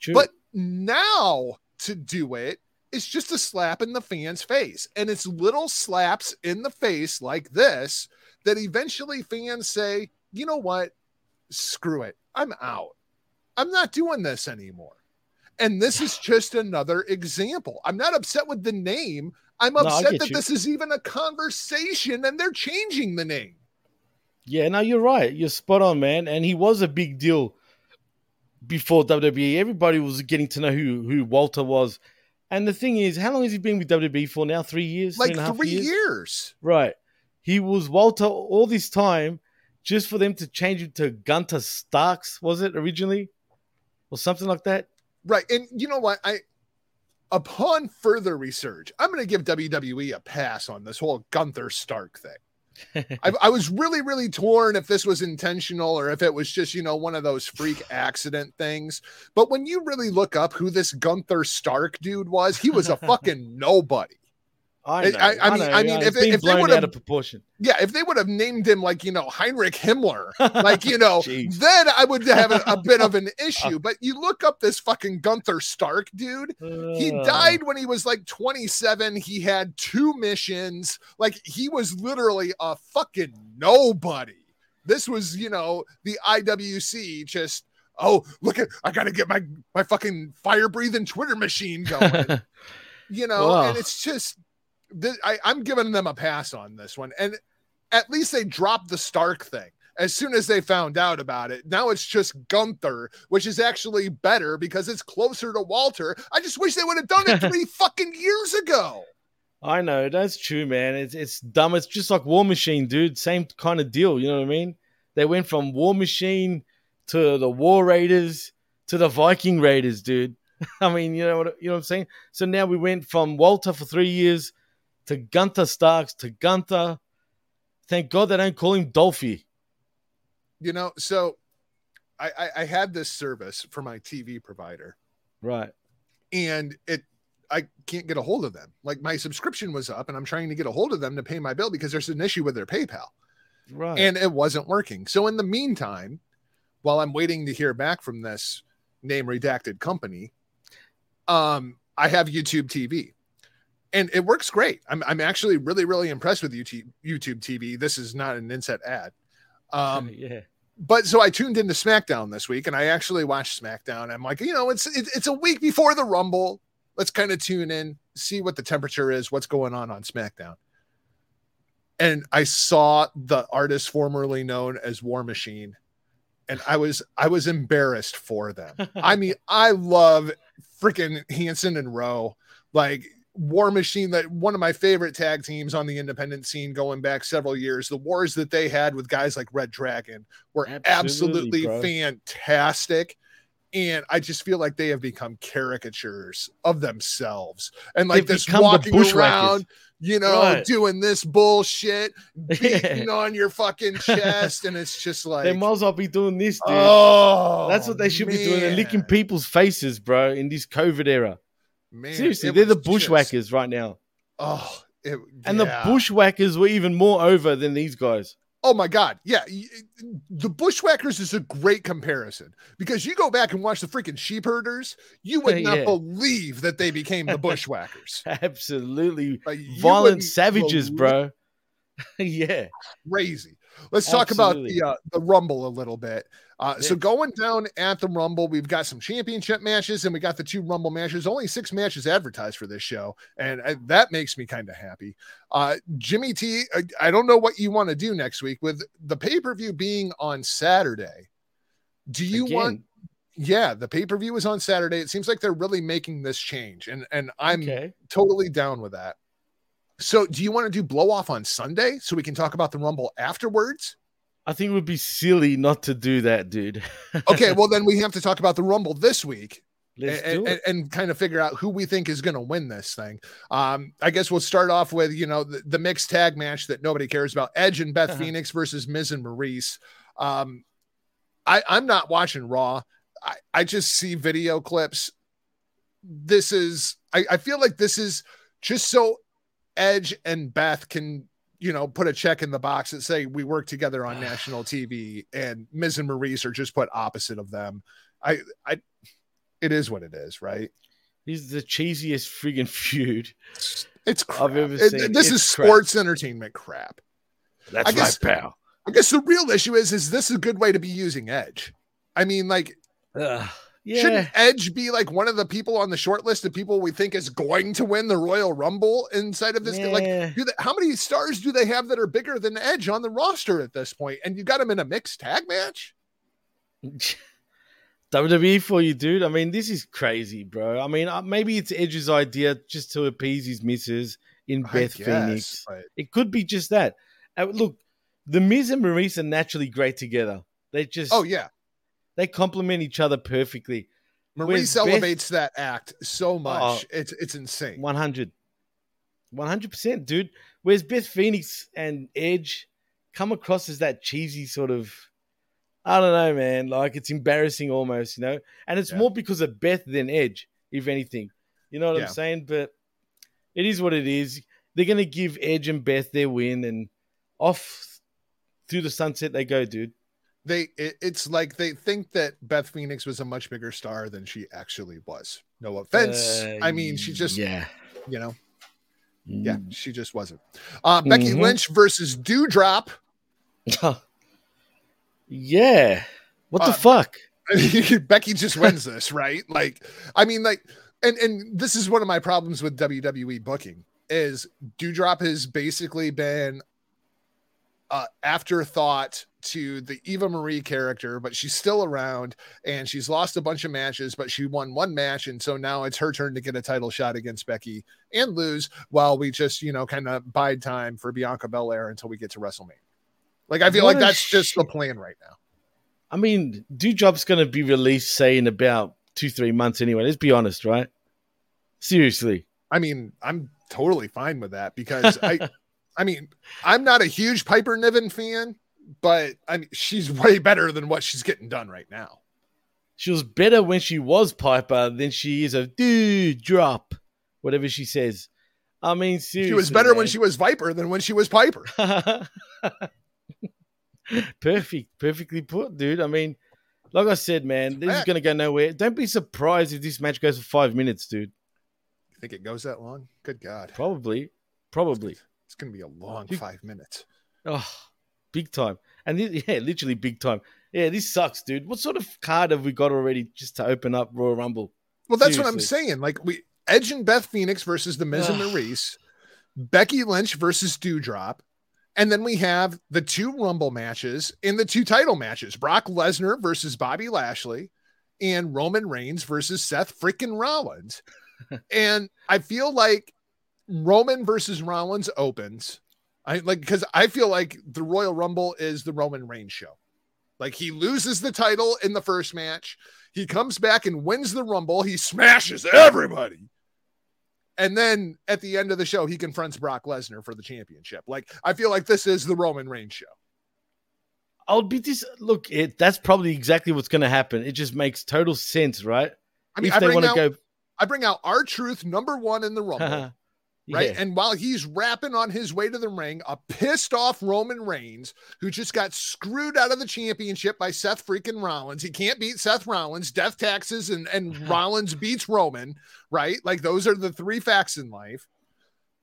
[SPEAKER 3] True.
[SPEAKER 2] But now to do it is just a slap in the fan's face. And it's little slaps in the face like this that eventually fans say, you know what? Screw it. I'm out. I'm not doing this anymore. And this is just another example. I'm not upset with the name. I'm upset
[SPEAKER 3] get
[SPEAKER 2] that
[SPEAKER 3] you.
[SPEAKER 2] this is even a conversation and they're changing the name.
[SPEAKER 3] Yeah, no, you're right. You're spot on, man. And he was a big deal before WWE. Everybody was getting to know who who Walter was. And the thing is, how long has he been with WWE for now? Three years?
[SPEAKER 2] Like
[SPEAKER 3] half
[SPEAKER 2] three years.
[SPEAKER 3] Right. He was Walter all this time just for them to change him to Gunther Starks, was it originally? Or something like that?
[SPEAKER 2] Right. And you know what? I upon further research, I'm going to give WWE a pass on this whole Gunther Stark thing. I, I was really, really torn if this was intentional or if it was just, you know, one of those freak accident things. But when you really look up who this Gunther Stark dude was, he was a fucking nobody.
[SPEAKER 3] I know.
[SPEAKER 2] I- I mean-
[SPEAKER 3] know,
[SPEAKER 2] I mean, if if they would've-
[SPEAKER 3] out proportion.
[SPEAKER 2] Yeah, if they would have named him like, you know, Heinrich Himmler, like, you know, then I would have a, a bit of an issue. But you look up this fucking Gunther Stark dude, he
[SPEAKER 3] Uh,
[SPEAKER 2] died when he was like 27 he had two missions. Like he was literally a fucking nobody. This was you know the iwc just oh look at i gotta get my my fucking fire breathing twitter machine going. You know and it's just th- I, i'm giving them a pass on this one and at least they dropped the stark thing as soon as they found out about it now it's just gunther which is actually better because it's closer to walter i just wish they would have done it three fucking years ago
[SPEAKER 3] I know that's true, man. It's it's dumb. It's just like War Machine, dude. Same kind of deal. You know what I mean? They went from War Machine to the War Raiders to the Viking Raiders, dude. I mean, you know what you know what I'm saying. So now we went from Walter for three years to Gunther Starks to Gunther. Thank God they don't call him Dolphy.
[SPEAKER 2] You know, so I, I, I had this service for my TV provider,
[SPEAKER 3] Right.
[SPEAKER 2] and it I can't get a hold of them. Like my subscription was up, and I'm trying to get a hold of them to pay my bill because there's an issue with their PayPal.
[SPEAKER 3] Right.
[SPEAKER 2] and it wasn't working. So in the meantime, while I'm waiting to hear back from this name redacted company, um, I have YouTube TV. And it works great. I'm, I'm actually really, really impressed with YouTube YouTube TV. This is not an inset ad. Um,
[SPEAKER 3] yeah.
[SPEAKER 2] but so I tuned into SmackDown this week and I actually watched SmackDown. I'm like, you know, it's it, it's a week before the Rumble. Let's kind of tune in, see what the temperature is, what's going on on SmackDown. And I saw the artist formerly known as War Machine, and I was I was embarrassed for them. I mean, I love freaking Hanson and Rowe, like War Machine, that one of my favorite tag teams on the independent scene going back several years. The wars that they had with guys like Red Dragon were
[SPEAKER 3] Absolutely,
[SPEAKER 2] absolutely, fantastic. And I just feel like they have become caricatures of themselves. And like
[SPEAKER 3] They've
[SPEAKER 2] this walking around, you know,
[SPEAKER 3] Right.
[SPEAKER 2] doing this bullshit, beating on your fucking chest. And it's just like,
[SPEAKER 3] they might as well be doing this, dude.
[SPEAKER 2] oh,
[SPEAKER 3] That's what they should be doing. They're licking people's faces, bro, in this COVID era.
[SPEAKER 2] Man,
[SPEAKER 3] Seriously, they're the
[SPEAKER 2] was just-
[SPEAKER 3] bushwhackers right now.
[SPEAKER 2] oh, it,
[SPEAKER 3] And
[SPEAKER 2] yeah.
[SPEAKER 3] the bushwhackers were even more over than these guys.
[SPEAKER 2] Oh my God. Yeah. The Bushwhackers is a great comparison because you go back and watch the freaking sheep herders, you would not
[SPEAKER 3] Yeah.
[SPEAKER 2] believe that they became the Bushwhackers.
[SPEAKER 3] Absolutely
[SPEAKER 2] Like,
[SPEAKER 3] violent savages, bro. yeah.
[SPEAKER 2] Crazy. Let's talk about the uh, the Rumble a little bit. Uh, So going down at the Rumble, we've got some championship matches and we got the two Rumble matches. Only six matches advertised for this show, and uh, that makes me kind of happy. Uh, Jimmy T, I, I don't know what you want to do next week with the pay per view being on Saturday. Do you
[SPEAKER 3] Again,
[SPEAKER 2] want? Yeah, the pay per view is on Saturday. It seems like they're really making this change, and and I'm
[SPEAKER 3] okay.
[SPEAKER 2] totally down with that. So, do you want to do blow off on Sunday so we can talk about the Rumble afterwards?
[SPEAKER 3] I think it would be silly not to do that, dude.
[SPEAKER 2] Okay, well then we have to talk about the Rumble this week and, and, and kind of figure out who we think is going to win this thing. Um, I guess we'll start off with you know the, the mixed tag match that nobody cares about: Edge and Beth
[SPEAKER 3] Uh-huh.
[SPEAKER 2] Phoenix versus Miz and Maurice. Um, I, I'm not watching Raw. I, I just see video clips. This is I, I feel like this is just so Edge and Beth can you know put a check in the box that say we work together on national TV, and Miz and Maurice are just put opposite of them. I I it is what it is, right?
[SPEAKER 3] This is the cheesiest friggin' feud.
[SPEAKER 2] It's crap.
[SPEAKER 3] I've ever
[SPEAKER 2] It-
[SPEAKER 3] seen.
[SPEAKER 2] this
[SPEAKER 3] It's
[SPEAKER 2] is
[SPEAKER 3] crap.
[SPEAKER 2] sports entertainment crap.
[SPEAKER 3] That's
[SPEAKER 2] I guess-
[SPEAKER 3] right, pal.
[SPEAKER 2] I guess the real issue is is this a good way to be using Edge? I mean, like,
[SPEAKER 3] Ugh, yeah.
[SPEAKER 2] shouldn't Edge be like one of the people on the short list of people we think is going to win the Royal Rumble inside of this? Like, do they, how many stars do they have that are bigger than Edge on the roster at this point? And you got him in a mixed tag match?
[SPEAKER 3] WWE for you, dude. I mean, this is crazy, bro. I mean, uh, maybe it's Edge's idea just to appease his missus in Beth
[SPEAKER 2] guess,
[SPEAKER 3] Phoenix.
[SPEAKER 2] but-
[SPEAKER 3] It could be just that. Uh, look, the Miz and Maurice are naturally great together. They just
[SPEAKER 2] Oh yeah,
[SPEAKER 3] they complement each other perfectly.
[SPEAKER 2] Maurice
[SPEAKER 3] Beth-
[SPEAKER 2] elevates that act so much.
[SPEAKER 3] Oh.
[SPEAKER 2] it's it's insane.
[SPEAKER 3] 100. 100%, dude. Whereas Beth Phoenix and Edge come across as that cheesy sort of, I don't know, man. Like it's embarrassing almost, you know? And it's
[SPEAKER 2] Yeah.
[SPEAKER 3] more because of Beth than Edge, if anything. You know what
[SPEAKER 2] Yeah.
[SPEAKER 3] I'm saying? But it is what it is. They're going to give Edge and Beth their win and off through the sunset they go, dude.
[SPEAKER 2] They it, it's like they think that Beth Phoenix was a much bigger star than she actually was. No offense.
[SPEAKER 3] Uh,
[SPEAKER 2] I mean, she just,
[SPEAKER 3] Yeah.
[SPEAKER 2] you know, yeah,
[SPEAKER 3] Mm.
[SPEAKER 2] she just wasn't. Uh Becky
[SPEAKER 3] Mhm.
[SPEAKER 2] Lynch versus Doudrop.
[SPEAKER 3] yeah. What
[SPEAKER 2] Uh,
[SPEAKER 3] the fuck?
[SPEAKER 2] Becky just wins this, right? Like, I mean, like, and and this is one of my problems with WWE booking is Doudrop has basically been uh afterthought to the Eva Marie character, but she's still around and she's lost a bunch of matches, but she won one match, and so now it's her turn to get a title shot against Becky and lose while we just you know kind of bide time for Bianca Belair until we get to WrestleMania. Like I feel
[SPEAKER 3] What
[SPEAKER 2] like that's just the plan right now.
[SPEAKER 3] I mean, Doudrop's going to be released, say, in about two, three months anyway. Let's be honest, right? Seriously.
[SPEAKER 2] I mean, I'm totally fine with that because I, I mean, I'm not a huge Piper Niven fan, but I mean, she's way better than what she's getting done right now.
[SPEAKER 3] She was better when she was Piper than she is a Doudrop, whatever she says. I mean, seriously.
[SPEAKER 2] She was better
[SPEAKER 3] man.
[SPEAKER 2] when she was Viper than when she was Piper.
[SPEAKER 3] Perfect, perfectly put, dude. I mean, like I said, man, this is gonna go nowhere. Don't be surprised if this match goes for five minutes, dude.
[SPEAKER 2] You Think it goes that long? Good God.
[SPEAKER 3] Probably, probably.
[SPEAKER 2] It's going to be a long five minutes.
[SPEAKER 3] Oh, big time. And thi- yeah, literally big time. Yeah, this sucks, dude. What sort of card have we got already just to open up Royal Rumble?
[SPEAKER 2] Well, that's what I'm saying. Like we Edge and Beth Phoenix versus the Miz and. Maurice, Becky Lynch versus Doudrop, and then we have the two Rumble matches in the two title matches: Brock Lesnar versus Bobby Lashley, and Roman Reigns versus Seth freaking Rollins. and I feel like Roman versus Rollins opens. I like because I feel like the Royal Rumble is the Roman Reigns show. Like he loses the title in the first match. He comes back and wins the Rumble. He smashes everybody. And then at the end of the show, he confronts Brock Lesnar for the championship. Like, I feel like this is the Roman Reigns show.
[SPEAKER 3] I'll be this. Look, it that's probably exactly what's going to happen. It just makes total sense, right?
[SPEAKER 2] I mean,
[SPEAKER 3] if
[SPEAKER 2] I
[SPEAKER 3] they want to go,
[SPEAKER 2] I bring out R-Truth number one in the Rumble,
[SPEAKER 3] yeah.
[SPEAKER 2] right? And while he's rapping on his way to the ring, a pissed off Roman Reigns who just got screwed out of the championship by Seth freaking Rollins. He can't beat Seth Rollins, death taxes, and, and Rollins beats Roman, right? Like those are the three facts in life.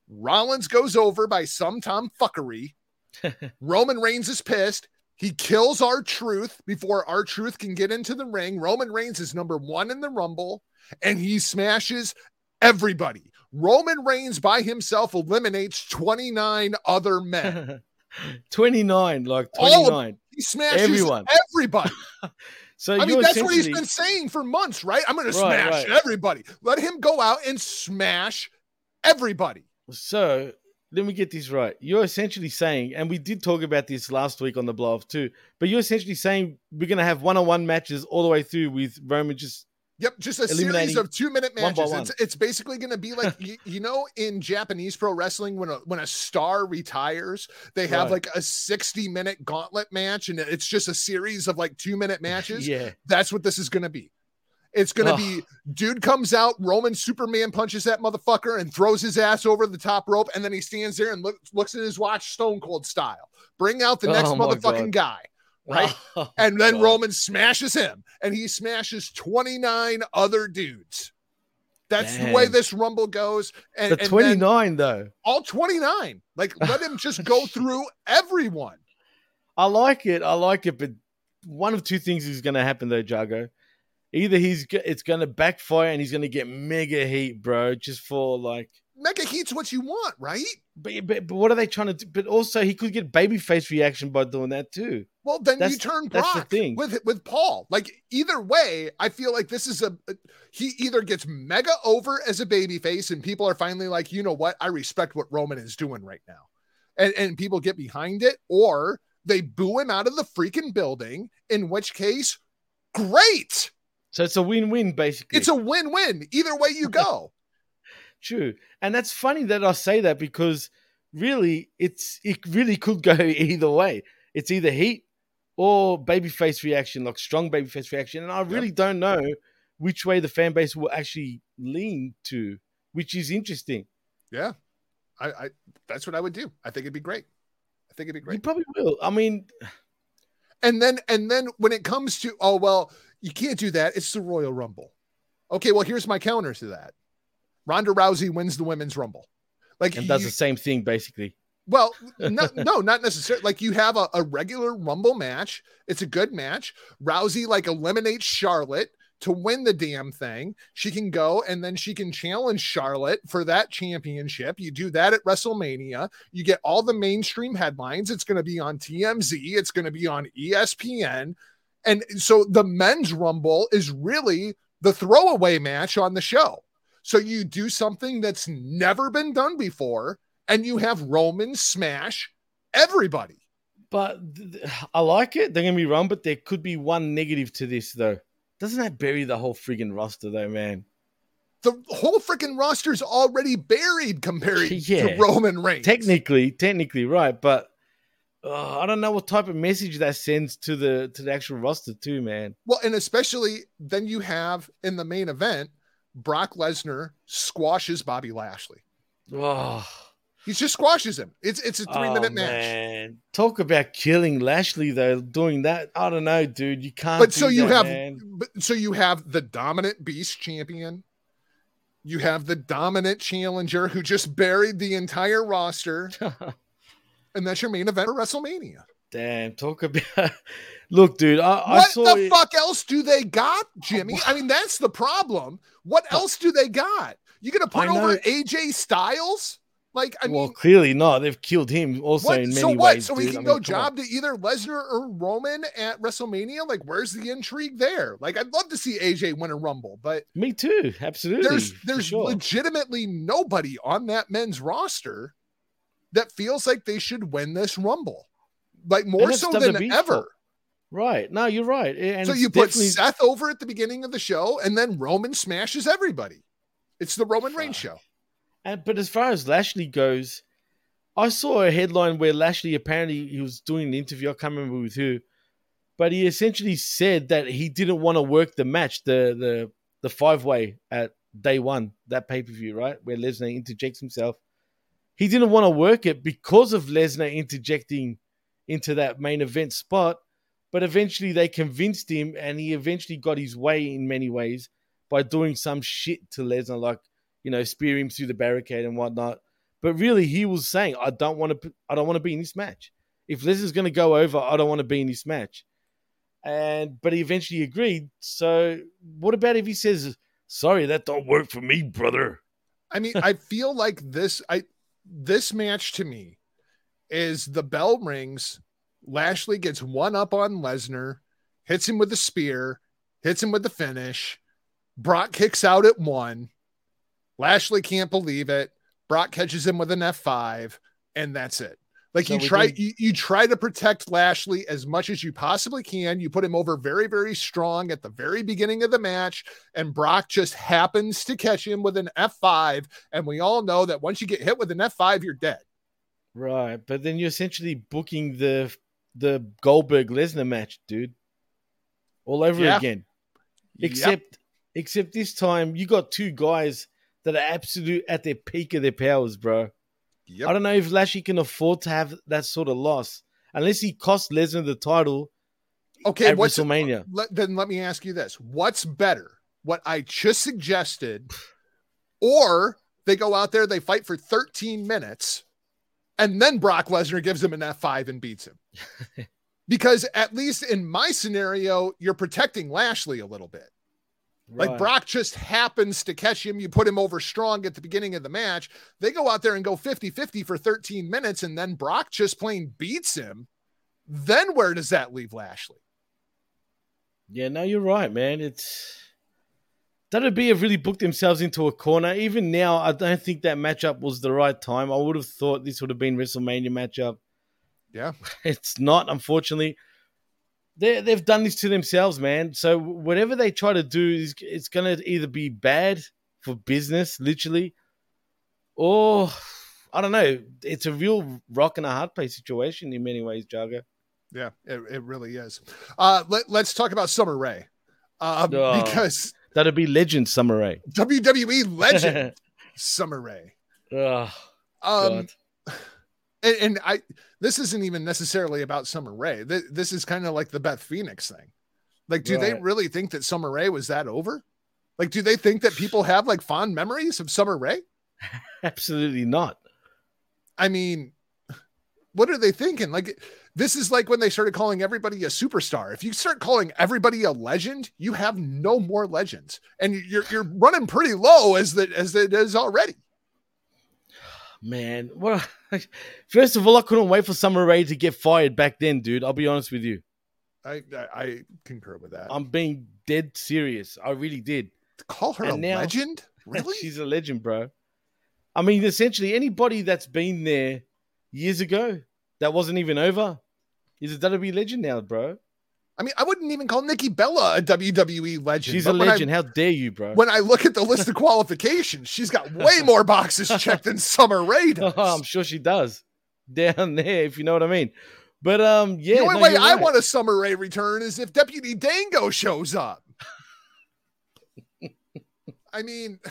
[SPEAKER 2] Rollins goes over by some Tom fuckery. Roman Reigns is pissed. He kills R-Truth before R-Truth can get into the ring. Roman Reigns is number one in the Rumble, and he smashes everybody. Roman Reigns by himself eliminates 29 other men.
[SPEAKER 3] 29, like
[SPEAKER 2] All of-
[SPEAKER 3] 29.
[SPEAKER 2] He smashes
[SPEAKER 3] Everyone.
[SPEAKER 2] everybody.
[SPEAKER 3] So
[SPEAKER 2] I mean, that's what he's been saying for months, right? I'm going to smash
[SPEAKER 3] right.
[SPEAKER 2] everybody. Let him go out and smash everybody.
[SPEAKER 3] So let me get this right. You're essentially saying, and we did talk about this last week on the blow off too, but you're essentially saying we're going to have one on one matches all the way through with Roman just.
[SPEAKER 2] Yep, just a series of two minute matches.
[SPEAKER 3] one.
[SPEAKER 2] It's, it's basically going to be like you, you know in Japanese pro wrestling when a when a star retires, they have
[SPEAKER 3] Right.
[SPEAKER 2] like a sixty minute gauntlet match, and it's just a series of like two minute matches.
[SPEAKER 3] Yeah.
[SPEAKER 2] That's what this is going to be. It's going to be dude comes out, Roman Superman punches that motherfucker and throws his ass over the top rope, and then he stands there and look, looks at his watch, Stone Cold style. Bring out the next
[SPEAKER 3] Oh
[SPEAKER 2] motherfucking
[SPEAKER 3] God.
[SPEAKER 2] guy. Right?
[SPEAKER 3] Oh,
[SPEAKER 2] And then
[SPEAKER 3] God.
[SPEAKER 2] Roman smashes him and he smashes 29 other dudes. That's the way this rumble goes. And,
[SPEAKER 3] The
[SPEAKER 2] and
[SPEAKER 3] 29, though.
[SPEAKER 2] all 29. Like let him just go through everyone.
[SPEAKER 3] I like it. I like it, but one of two things is going to happen though, Jago. Either he's it's going to backfire and he's going to get mega heat, bro, just for like.
[SPEAKER 2] Mega heat's what you want, right?
[SPEAKER 3] But, but, but what are they trying to do? But also, he could get babyface reaction by doing that too.
[SPEAKER 2] Well, then
[SPEAKER 3] That's-
[SPEAKER 2] you turn
[SPEAKER 3] that's the
[SPEAKER 2] Brock
[SPEAKER 3] thing.
[SPEAKER 2] with with Paul. Like either way, I feel like this is a he either gets mega over as a babyface, and people are finally like, you know what, I respect what Roman is doing right now, and and people get behind it, or they boo him out of the freaking building. In which case, great,
[SPEAKER 3] So it's a win-win, basically.
[SPEAKER 2] it's a win win. Either way you go.
[SPEAKER 3] True. And that's funny that I say that because really it's it really could go either way. It's either heat or babyface reaction, like strong babyface reaction. And I really don't know which way the fan base will actually lean to, which is interesting.
[SPEAKER 2] yeah, I, I that's what I would do. I think it'd be great. I think it'd be
[SPEAKER 3] You
[SPEAKER 2] great.
[SPEAKER 3] probably will. I mean,
[SPEAKER 2] And then and then when it comes to oh well, you can't do that. It's the Royal Rumble. Okay, well here's my counter to that. Ronda Rousey wins the women's rumble. Like
[SPEAKER 3] and does
[SPEAKER 2] you-
[SPEAKER 3] the same thing basically.
[SPEAKER 2] well, no, no, not necessarily. Like you have a, a regular rumble match. It's a good match. Rousey like eliminates Charlotte to win the damn thing. She can go and then she can challenge Charlotte for that championship. You do that at WrestleMania. You get all the mainstream headlines. It's going to be on TMZ. It's going to be on ESPN. And so the men's rumble is really the throwaway match on the show. So you do something that's never been done before and you have Roman smash everybody.
[SPEAKER 3] But I like it. Don't get me wrong, but there could be one negative to this though. Doesn't that bury the whole friggin' roster though, man?
[SPEAKER 2] The whole freaking roster's already buried compared
[SPEAKER 3] Yeah.
[SPEAKER 2] to Roman Reigns.
[SPEAKER 3] Technically, technically, right, but uh, I don't know what type of message that sends to the to the actual roster too, man.
[SPEAKER 2] Well, and especially then you have in the main event, Brock Lesnar squashes Bobby Lashley.
[SPEAKER 3] Oh,
[SPEAKER 2] He just squashes him. It's it's a three minute
[SPEAKER 3] oh,
[SPEAKER 2] match.
[SPEAKER 3] Man. Talk about killing Lashley though, doing that. I don't know, dude. You can't.
[SPEAKER 2] But so you
[SPEAKER 3] that,
[SPEAKER 2] have
[SPEAKER 3] man.
[SPEAKER 2] but so you have the dominant beast champion. You have the dominant challenger who just buried the entire roster, and that's your main event for WrestleMania.
[SPEAKER 3] Damn, talk about. Look, dude, I, I
[SPEAKER 2] What the
[SPEAKER 3] it-
[SPEAKER 2] fuck else do they got, Jimmy? I mean, that's the problem. What else do they got? You gonna put over AJ Styles? Like, I
[SPEAKER 3] well,
[SPEAKER 2] mean,
[SPEAKER 3] clearly not. They've killed him also
[SPEAKER 2] what?
[SPEAKER 3] in many
[SPEAKER 2] So what?
[SPEAKER 3] ways.
[SPEAKER 2] so we
[SPEAKER 3] dude.
[SPEAKER 2] can
[SPEAKER 3] I
[SPEAKER 2] go
[SPEAKER 3] mean, come on.
[SPEAKER 2] job to either Lesnar or Roman at WrestleMania? Like, where's the intrigue there? Like, I'd love to see AJ win a Rumble, but
[SPEAKER 3] Me too. Absolutely.
[SPEAKER 2] there's there's
[SPEAKER 3] sure.
[SPEAKER 2] legitimately nobody on that men's roster that feels like they should win this Rumble. Like more so than ever.
[SPEAKER 3] fault. Right. No, you're right. And
[SPEAKER 2] so you put
[SPEAKER 3] definitely-
[SPEAKER 2] Seth over at the beginning of the show, and then Roman smashes everybody. It's the Roman Reigns show.
[SPEAKER 3] And but as far as Lashley goes, I saw a headline where Lashley apparently he was doing an interview. I can't remember with who, but he essentially said that he didn't want to work the match, the the the five way at day one, that pay per view, right, where Lesnar interjects himself. He didn't want to work it because of Lesnar interjecting into that main event spot. But eventually they convinced him, and he eventually got his way in many ways by doing some shit to Lesnar, like you know, spear him through the barricade and whatnot. But really, he was saying, "I don't want to. I don't want to be in this match. If Lesnar's going to go over, I don't want to be in this match." And but he eventually agreed. So what about if he says, "Sorry, that don't work for me, brother"?
[SPEAKER 2] I mean, I feel like this I this match to me is the bell rings. Lashley gets one up on Lesnar, hits him with the spear, hits him with the finish. Brock kicks out at one. Lashley can't believe it. Brock catches him with an F5, and that's it. Like
[SPEAKER 3] So
[SPEAKER 2] you try
[SPEAKER 3] did-
[SPEAKER 2] you, you try to protect Lashley as much as you possibly can. You put him over very, very strong at the very beginning of the match, and Brock just happens to catch him with an F5. And we all know that once you get hit with an F5, you're dead.
[SPEAKER 3] Right, but then you're essentially booking the the Goldberg Lesnar match, dude, all over
[SPEAKER 2] Yeah.
[SPEAKER 3] again.
[SPEAKER 2] Yep.
[SPEAKER 3] Except, except this time you got two guys that are absolute at their peak of their powers, bro.
[SPEAKER 2] Yep.
[SPEAKER 3] I don't know if Lashley can afford to have that sort of loss unless he costs Lesnar the title
[SPEAKER 2] Okay,
[SPEAKER 3] at
[SPEAKER 2] what's
[SPEAKER 3] WrestleMania.
[SPEAKER 2] Uh, let, then let me ask you this what's better what i just suggested or they go out there they fight for 13 minutes and then brock lesnar gives him an f5 and beats him. Because at least in my scenario you're protecting lashley a little bit. Like brock just happens to catch him. You put him over strong at the beginning of the match. They go out there and go 50-50 for 13 minutes and then brock just plain beats him. Then where does that leave lashley?
[SPEAKER 3] Yeah, no, you're right, man. It's WWE have really booked themselves into a corner. Even now, I don't think that matchup was the right time. I would have thought this would have been WrestleMania matchup.
[SPEAKER 2] Yeah.
[SPEAKER 3] It's not, unfortunately. They they've done this to themselves, man. So whatever they try to do is it's gonna either be bad for business, literally, or I don't know. It's a real rock and a hard place situation in many ways, Jaga.
[SPEAKER 2] Yeah, it, it really is. Uh, let, let's talk about Summer Rae. Um,
[SPEAKER 3] Oh.
[SPEAKER 2] because
[SPEAKER 3] That'd be legend Summer Rae.
[SPEAKER 2] WWE legend Summer Rae.
[SPEAKER 3] oh,
[SPEAKER 2] Um, and, and I, this isn't even necessarily about Summer Rae. Th- This is kind of like the Beth Phoenix thing. Like, do they really think that Summer Rae was that over? Like, do they think that people have like fond memories of Summer Rae?
[SPEAKER 3] Absolutely not.
[SPEAKER 2] I mean, what are they thinking? Like, this is like when they started calling everybody a superstar. If you start calling everybody a legend, you have no more legends, and you're you're running pretty low as the as it is already.
[SPEAKER 3] Man, well, first of all, I couldn't wait for Summer Rae to get fired back then, dude. I'll be honest with you.
[SPEAKER 2] I I, I concur with that.
[SPEAKER 3] I'm being dead serious. I really did.
[SPEAKER 2] Call her a
[SPEAKER 3] now-
[SPEAKER 2] legend, really?
[SPEAKER 3] She's a legend, bro. I mean, essentially, anybody that's been there years ago that wasn't even over is a WWE legend now, bro.
[SPEAKER 2] I mean, I wouldn't even call Nikki Bella a WWE legend.
[SPEAKER 3] She's a
[SPEAKER 2] when I-
[SPEAKER 3] legend. How dare you, bro?
[SPEAKER 2] when I look at the list of qualifications, she's got way more boxes checked than Summer Rae does.
[SPEAKER 3] Oh, I'm sure she does. Down there, if you know what I mean. But um, yeah.
[SPEAKER 2] the only
[SPEAKER 3] no,
[SPEAKER 2] way
[SPEAKER 3] you're
[SPEAKER 2] I
[SPEAKER 3] right.
[SPEAKER 2] want a Summer Rae return is if Deputy Dango shows up. I mean,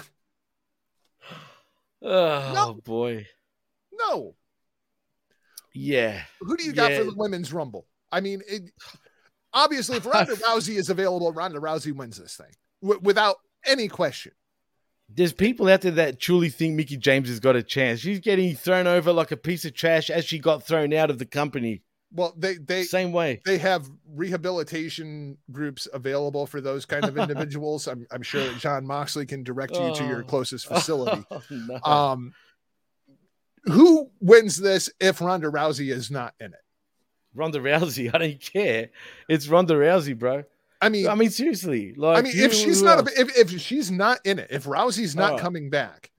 [SPEAKER 3] Oh
[SPEAKER 2] No.
[SPEAKER 3] boy.
[SPEAKER 2] no.
[SPEAKER 3] Yeah.
[SPEAKER 2] Who do you got
[SPEAKER 3] Yeah.
[SPEAKER 2] for the women's rumble? I mean, it, obviously, if Ronda Rousey is available, Ronda Rousey wins this thing w- without any question.
[SPEAKER 3] There's people out there that truly think Mickie James has got a chance. She's getting thrown over like a piece of trash as she got thrown out of the company.
[SPEAKER 2] Well, they they
[SPEAKER 3] Same way.
[SPEAKER 2] they have rehabilitation groups available for those kind of individuals. I'm I'm sure that Jon Moxley can direct you to your
[SPEAKER 3] Oh.
[SPEAKER 2] closest facility.
[SPEAKER 3] Oh, no.
[SPEAKER 2] Um, who wins this if Ronda Rousey is not in it?
[SPEAKER 3] Ronda Rousey. I don't care. It's Ronda Rousey, bro.
[SPEAKER 2] I mean,
[SPEAKER 3] I mean, seriously. Like,
[SPEAKER 2] I mean, if she's not, a, if if she's not in it, if Rousey's not
[SPEAKER 3] Oh.
[SPEAKER 2] coming back,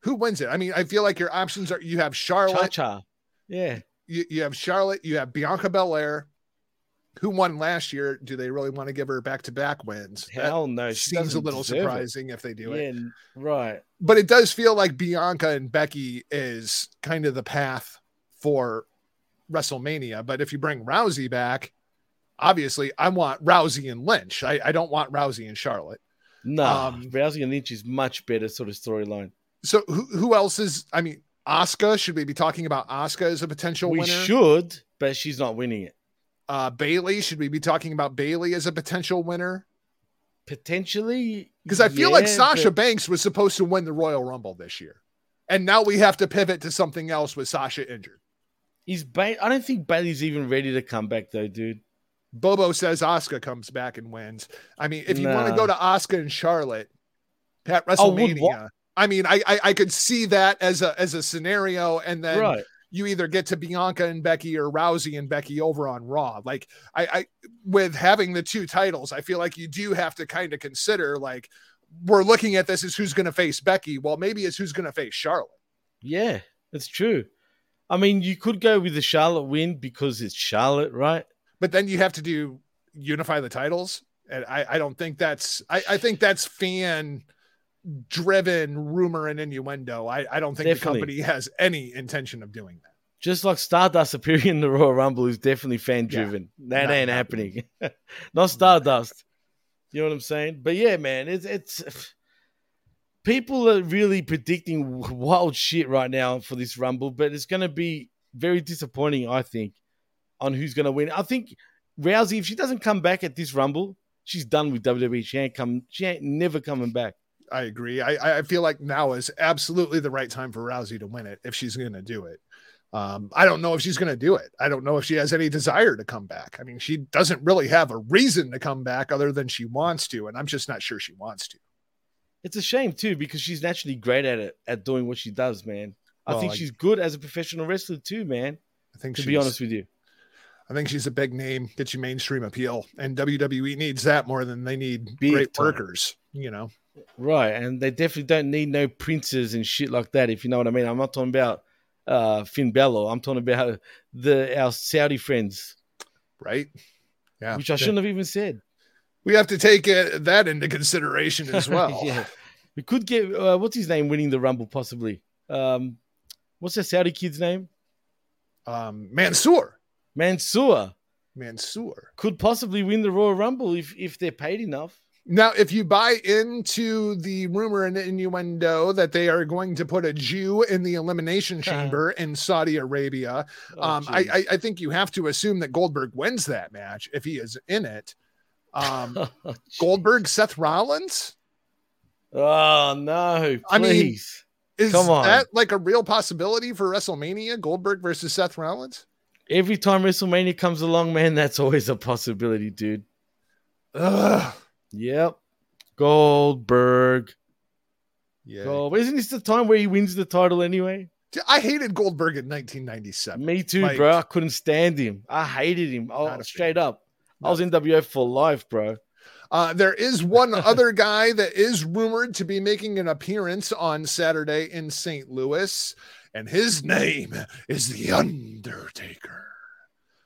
[SPEAKER 2] who wins it? I mean, I feel like your options are you have Charlotte,
[SPEAKER 3] Cha-cha. Yeah.
[SPEAKER 2] you, you have Charlotte, you have Bianca Belair, who won last year. Do they really want to give her back to back wins? That
[SPEAKER 3] Hell no. She
[SPEAKER 2] seems a little
[SPEAKER 3] deserve it.
[SPEAKER 2] surprising if they do it.
[SPEAKER 3] Yeah, n- right.
[SPEAKER 2] but it does feel like Bianca and Becky is kind of the path for WrestleMania. But if you bring Rousey back, obviously I want Rousey and Lynch. I, I don't want Rousey and Charlotte.
[SPEAKER 3] No,
[SPEAKER 2] Um,
[SPEAKER 3] Rousey and Lynch is much better sort of storyline.
[SPEAKER 2] So who, who else is? I mean, Asuka. Should we be talking about Asuka as a potential
[SPEAKER 3] We
[SPEAKER 2] winner?
[SPEAKER 3] should, but she's not winning it.
[SPEAKER 2] Uh, Bayley. Should we be talking about Bayley as a potential winner?
[SPEAKER 3] Potentially,
[SPEAKER 2] Because I feel like Sasha
[SPEAKER 3] but-
[SPEAKER 2] Banks was supposed to win the Royal Rumble this year, and now we have to pivot to something else with Sasha injured.
[SPEAKER 3] Is ba- I don't think Bayley's even ready to come back though, dude.
[SPEAKER 2] Bobo says Asuka comes back and wins. I mean, if you want to go to Asuka and Charlotte at
[SPEAKER 3] Oh,
[SPEAKER 2] WrestleMania,
[SPEAKER 3] what?
[SPEAKER 2] I mean, I, I I could see that as a as a scenario, and then
[SPEAKER 3] right.
[SPEAKER 2] You either get to Bianca and Becky or Rousey and Becky over on Raw. Like I, I with having the two titles, I feel like you do have to kind of consider like we're looking at this as who's going to face Becky. Well, maybe it's who's going to face Charlotte.
[SPEAKER 3] Yeah, that's true. I mean, you could go with the Charlotte win because it's Charlotte, right?
[SPEAKER 2] But then you have to do unify the titles. And I, I don't think that's I, I think that's fan driven rumor and innuendo. I, I don't think
[SPEAKER 3] Definitely.
[SPEAKER 2] the company has any intention of doing that.
[SPEAKER 3] Just like Stardust appearing in the Royal Rumble is definitely fan driven. that
[SPEAKER 2] not
[SPEAKER 3] ain't happening. Not Stardust. You know what I'm saying? But yeah, man, it's it's people are really predicting wild shit right now for this Rumble, but it's going to be very disappointing, I think, on who's going to win. I think Rousey, if she doesn't come back at this Rumble, she's done with WWE. She ain't come. She ain't never coming back.
[SPEAKER 2] I agree. I, I feel like now is absolutely the right time for Rousey to win it if she's going to do it. Um, I don't know if she's going to do it. I don't know if she has any desire to come back. I mean, she doesn't really have a reason to come back other than she wants to, and I'm just not sure she wants to.
[SPEAKER 3] It's a shame too because she's naturally great at it at doing what she does, man. I
[SPEAKER 2] Well,
[SPEAKER 3] think
[SPEAKER 2] I-
[SPEAKER 3] she's good as a professional wrestler too, man.
[SPEAKER 2] I think
[SPEAKER 3] To be honest with you,
[SPEAKER 2] I think she's a big name, gets you mainstream appeal, and WWE needs that more than they need
[SPEAKER 3] Big
[SPEAKER 2] great
[SPEAKER 3] time.
[SPEAKER 2] workers. You know,
[SPEAKER 3] right? And they definitely don't need no princes and shit like that. If you know what I mean. I'm not talking about uh, Finn Balor. I'm talking about the our Saudi friends,
[SPEAKER 2] right? Yeah,
[SPEAKER 3] which I shouldn't have even said.
[SPEAKER 2] We have to take uh, that into consideration as well.
[SPEAKER 3] yeah, we could get uh, what's his name winning the Rumble possibly. Um, what's that Saudi kid's name?
[SPEAKER 2] Um, Mansoor,
[SPEAKER 3] Mansoor
[SPEAKER 2] Mansoor.
[SPEAKER 3] could possibly win the Royal Rumble if if they're paid enough.
[SPEAKER 2] Now, if you buy into the rumor and innuendo that they are going to put a Jew in the elimination chamber in Saudi Arabia,
[SPEAKER 3] Oh,
[SPEAKER 2] um, I. I, I think you have to assume that Goldberg wins that match if he is in it. Um,
[SPEAKER 3] Oh,
[SPEAKER 2] Goldberg, Seth Rollins,
[SPEAKER 3] oh no!
[SPEAKER 2] I mean,
[SPEAKER 3] Please.
[SPEAKER 2] is
[SPEAKER 3] Come on.
[SPEAKER 2] that like a real possibility for WrestleMania? Goldberg versus Seth Rollins?
[SPEAKER 3] every time WrestleMania comes along, man, that's always a possibility, dude.
[SPEAKER 2] Ugh.
[SPEAKER 3] Yep. Goldberg.
[SPEAKER 2] Yeah,
[SPEAKER 3] Gold. Isn't this the time where he wins the title anyway?
[SPEAKER 2] I hated Goldberg in 1997.
[SPEAKER 3] Me too,
[SPEAKER 2] Like-
[SPEAKER 3] bro. I couldn't stand him. I hated him. Oh,
[SPEAKER 2] a fan.
[SPEAKER 3] straight up. I was NWF for life, bro.
[SPEAKER 2] Uh, there is one other guy that is rumored to be making an appearance on Saturday in St. Louis, and his name is The Undertaker.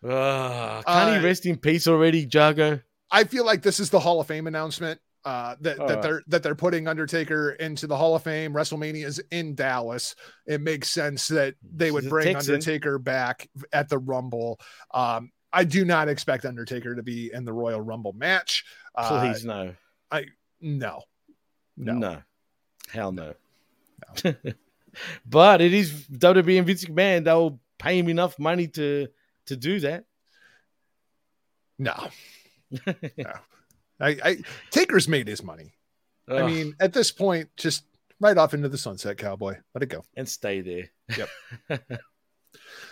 [SPEAKER 3] Uh, can't
[SPEAKER 2] Uh,
[SPEAKER 3] he rest in peace already, Jago?
[SPEAKER 2] I feel like this is the Hall of Fame announcement uh, that, that
[SPEAKER 3] right.
[SPEAKER 2] they're that they're putting Undertaker into the Hall of Fame. WrestleMania is in Dallas. It makes sense that they would bring. Undertaker back at the Rumble. Um, I do not expect Undertaker to be in the Royal Rumble match. Uh,
[SPEAKER 3] Please, no.
[SPEAKER 2] no, no,
[SPEAKER 3] No. Hell no. but it is WWE and Vince McMahon. They'll pay him enough money to to do that.
[SPEAKER 2] no. No. I, I Taker's made his money. I mean, at this point, just right off into the sunset, cowboy. Let it go.
[SPEAKER 3] and stay there.
[SPEAKER 2] Yep.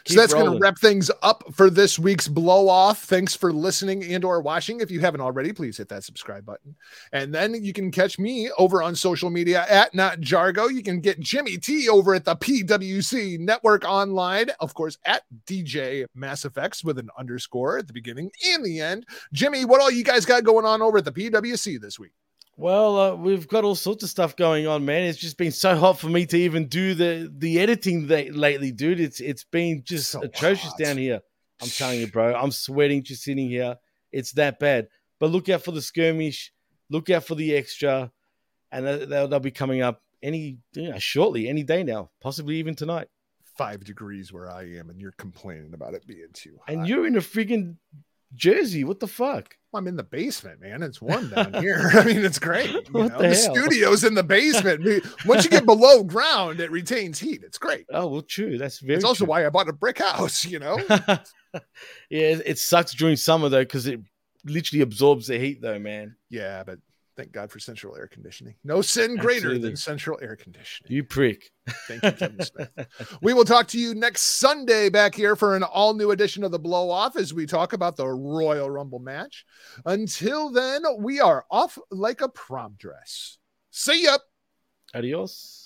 [SPEAKER 3] Keep
[SPEAKER 2] so that's going to wrap things up for this week's blow off. Thanks for listening and or watching. If you haven't already, please hit that subscribe button. And then you can catch me over on social media at not Jargo. You can get Jimmy T over at the PWC Network Online, of course, at DJ Mass Effects with an underscore at the beginning and the end. Jimmy, what all you guys got going on over at the PWC this week?
[SPEAKER 3] Well, uh, we've got all sorts of stuff going on, man. It's just been so hot for me to even do the the editing lately, dude. It's it's been just
[SPEAKER 2] So
[SPEAKER 3] atrocious
[SPEAKER 2] hot.
[SPEAKER 3] down here. I'm telling you, bro. I'm sweating just sitting here. It's that bad. But look out for the skirmish. Look out for the extra, and they'll, they'll they'll be coming up any you know, shortly, any day now, possibly even tonight.
[SPEAKER 2] Five degrees where I am, and you're complaining about it being too hot.
[SPEAKER 3] And you're in a freaking jersey. What the fuck?
[SPEAKER 2] I'm in the basement, man. It's warm down here. I mean, it's great. You
[SPEAKER 3] What
[SPEAKER 2] know?
[SPEAKER 3] the
[SPEAKER 2] the, studio's in the basement. Once you get below ground, it retains heat. It's great.
[SPEAKER 3] Oh well, true. That's very.
[SPEAKER 2] it's also
[SPEAKER 3] true.
[SPEAKER 2] why I bought a brick house, you know?
[SPEAKER 3] yeah, it it sucks during summer though because it literally absorbs the heat, though, man.
[SPEAKER 2] yeah, but thank God for central air conditioning. No sin greater
[SPEAKER 3] Absolutely.
[SPEAKER 2] than central air conditioning.
[SPEAKER 3] You prick.
[SPEAKER 2] Thank you, Kevin Smith. We will talk to you next Sunday back here for an all new edition of the Blow Off as we talk about the Royal Rumble match. Until then, we are off like a prom dress. See ya.
[SPEAKER 3] Adios.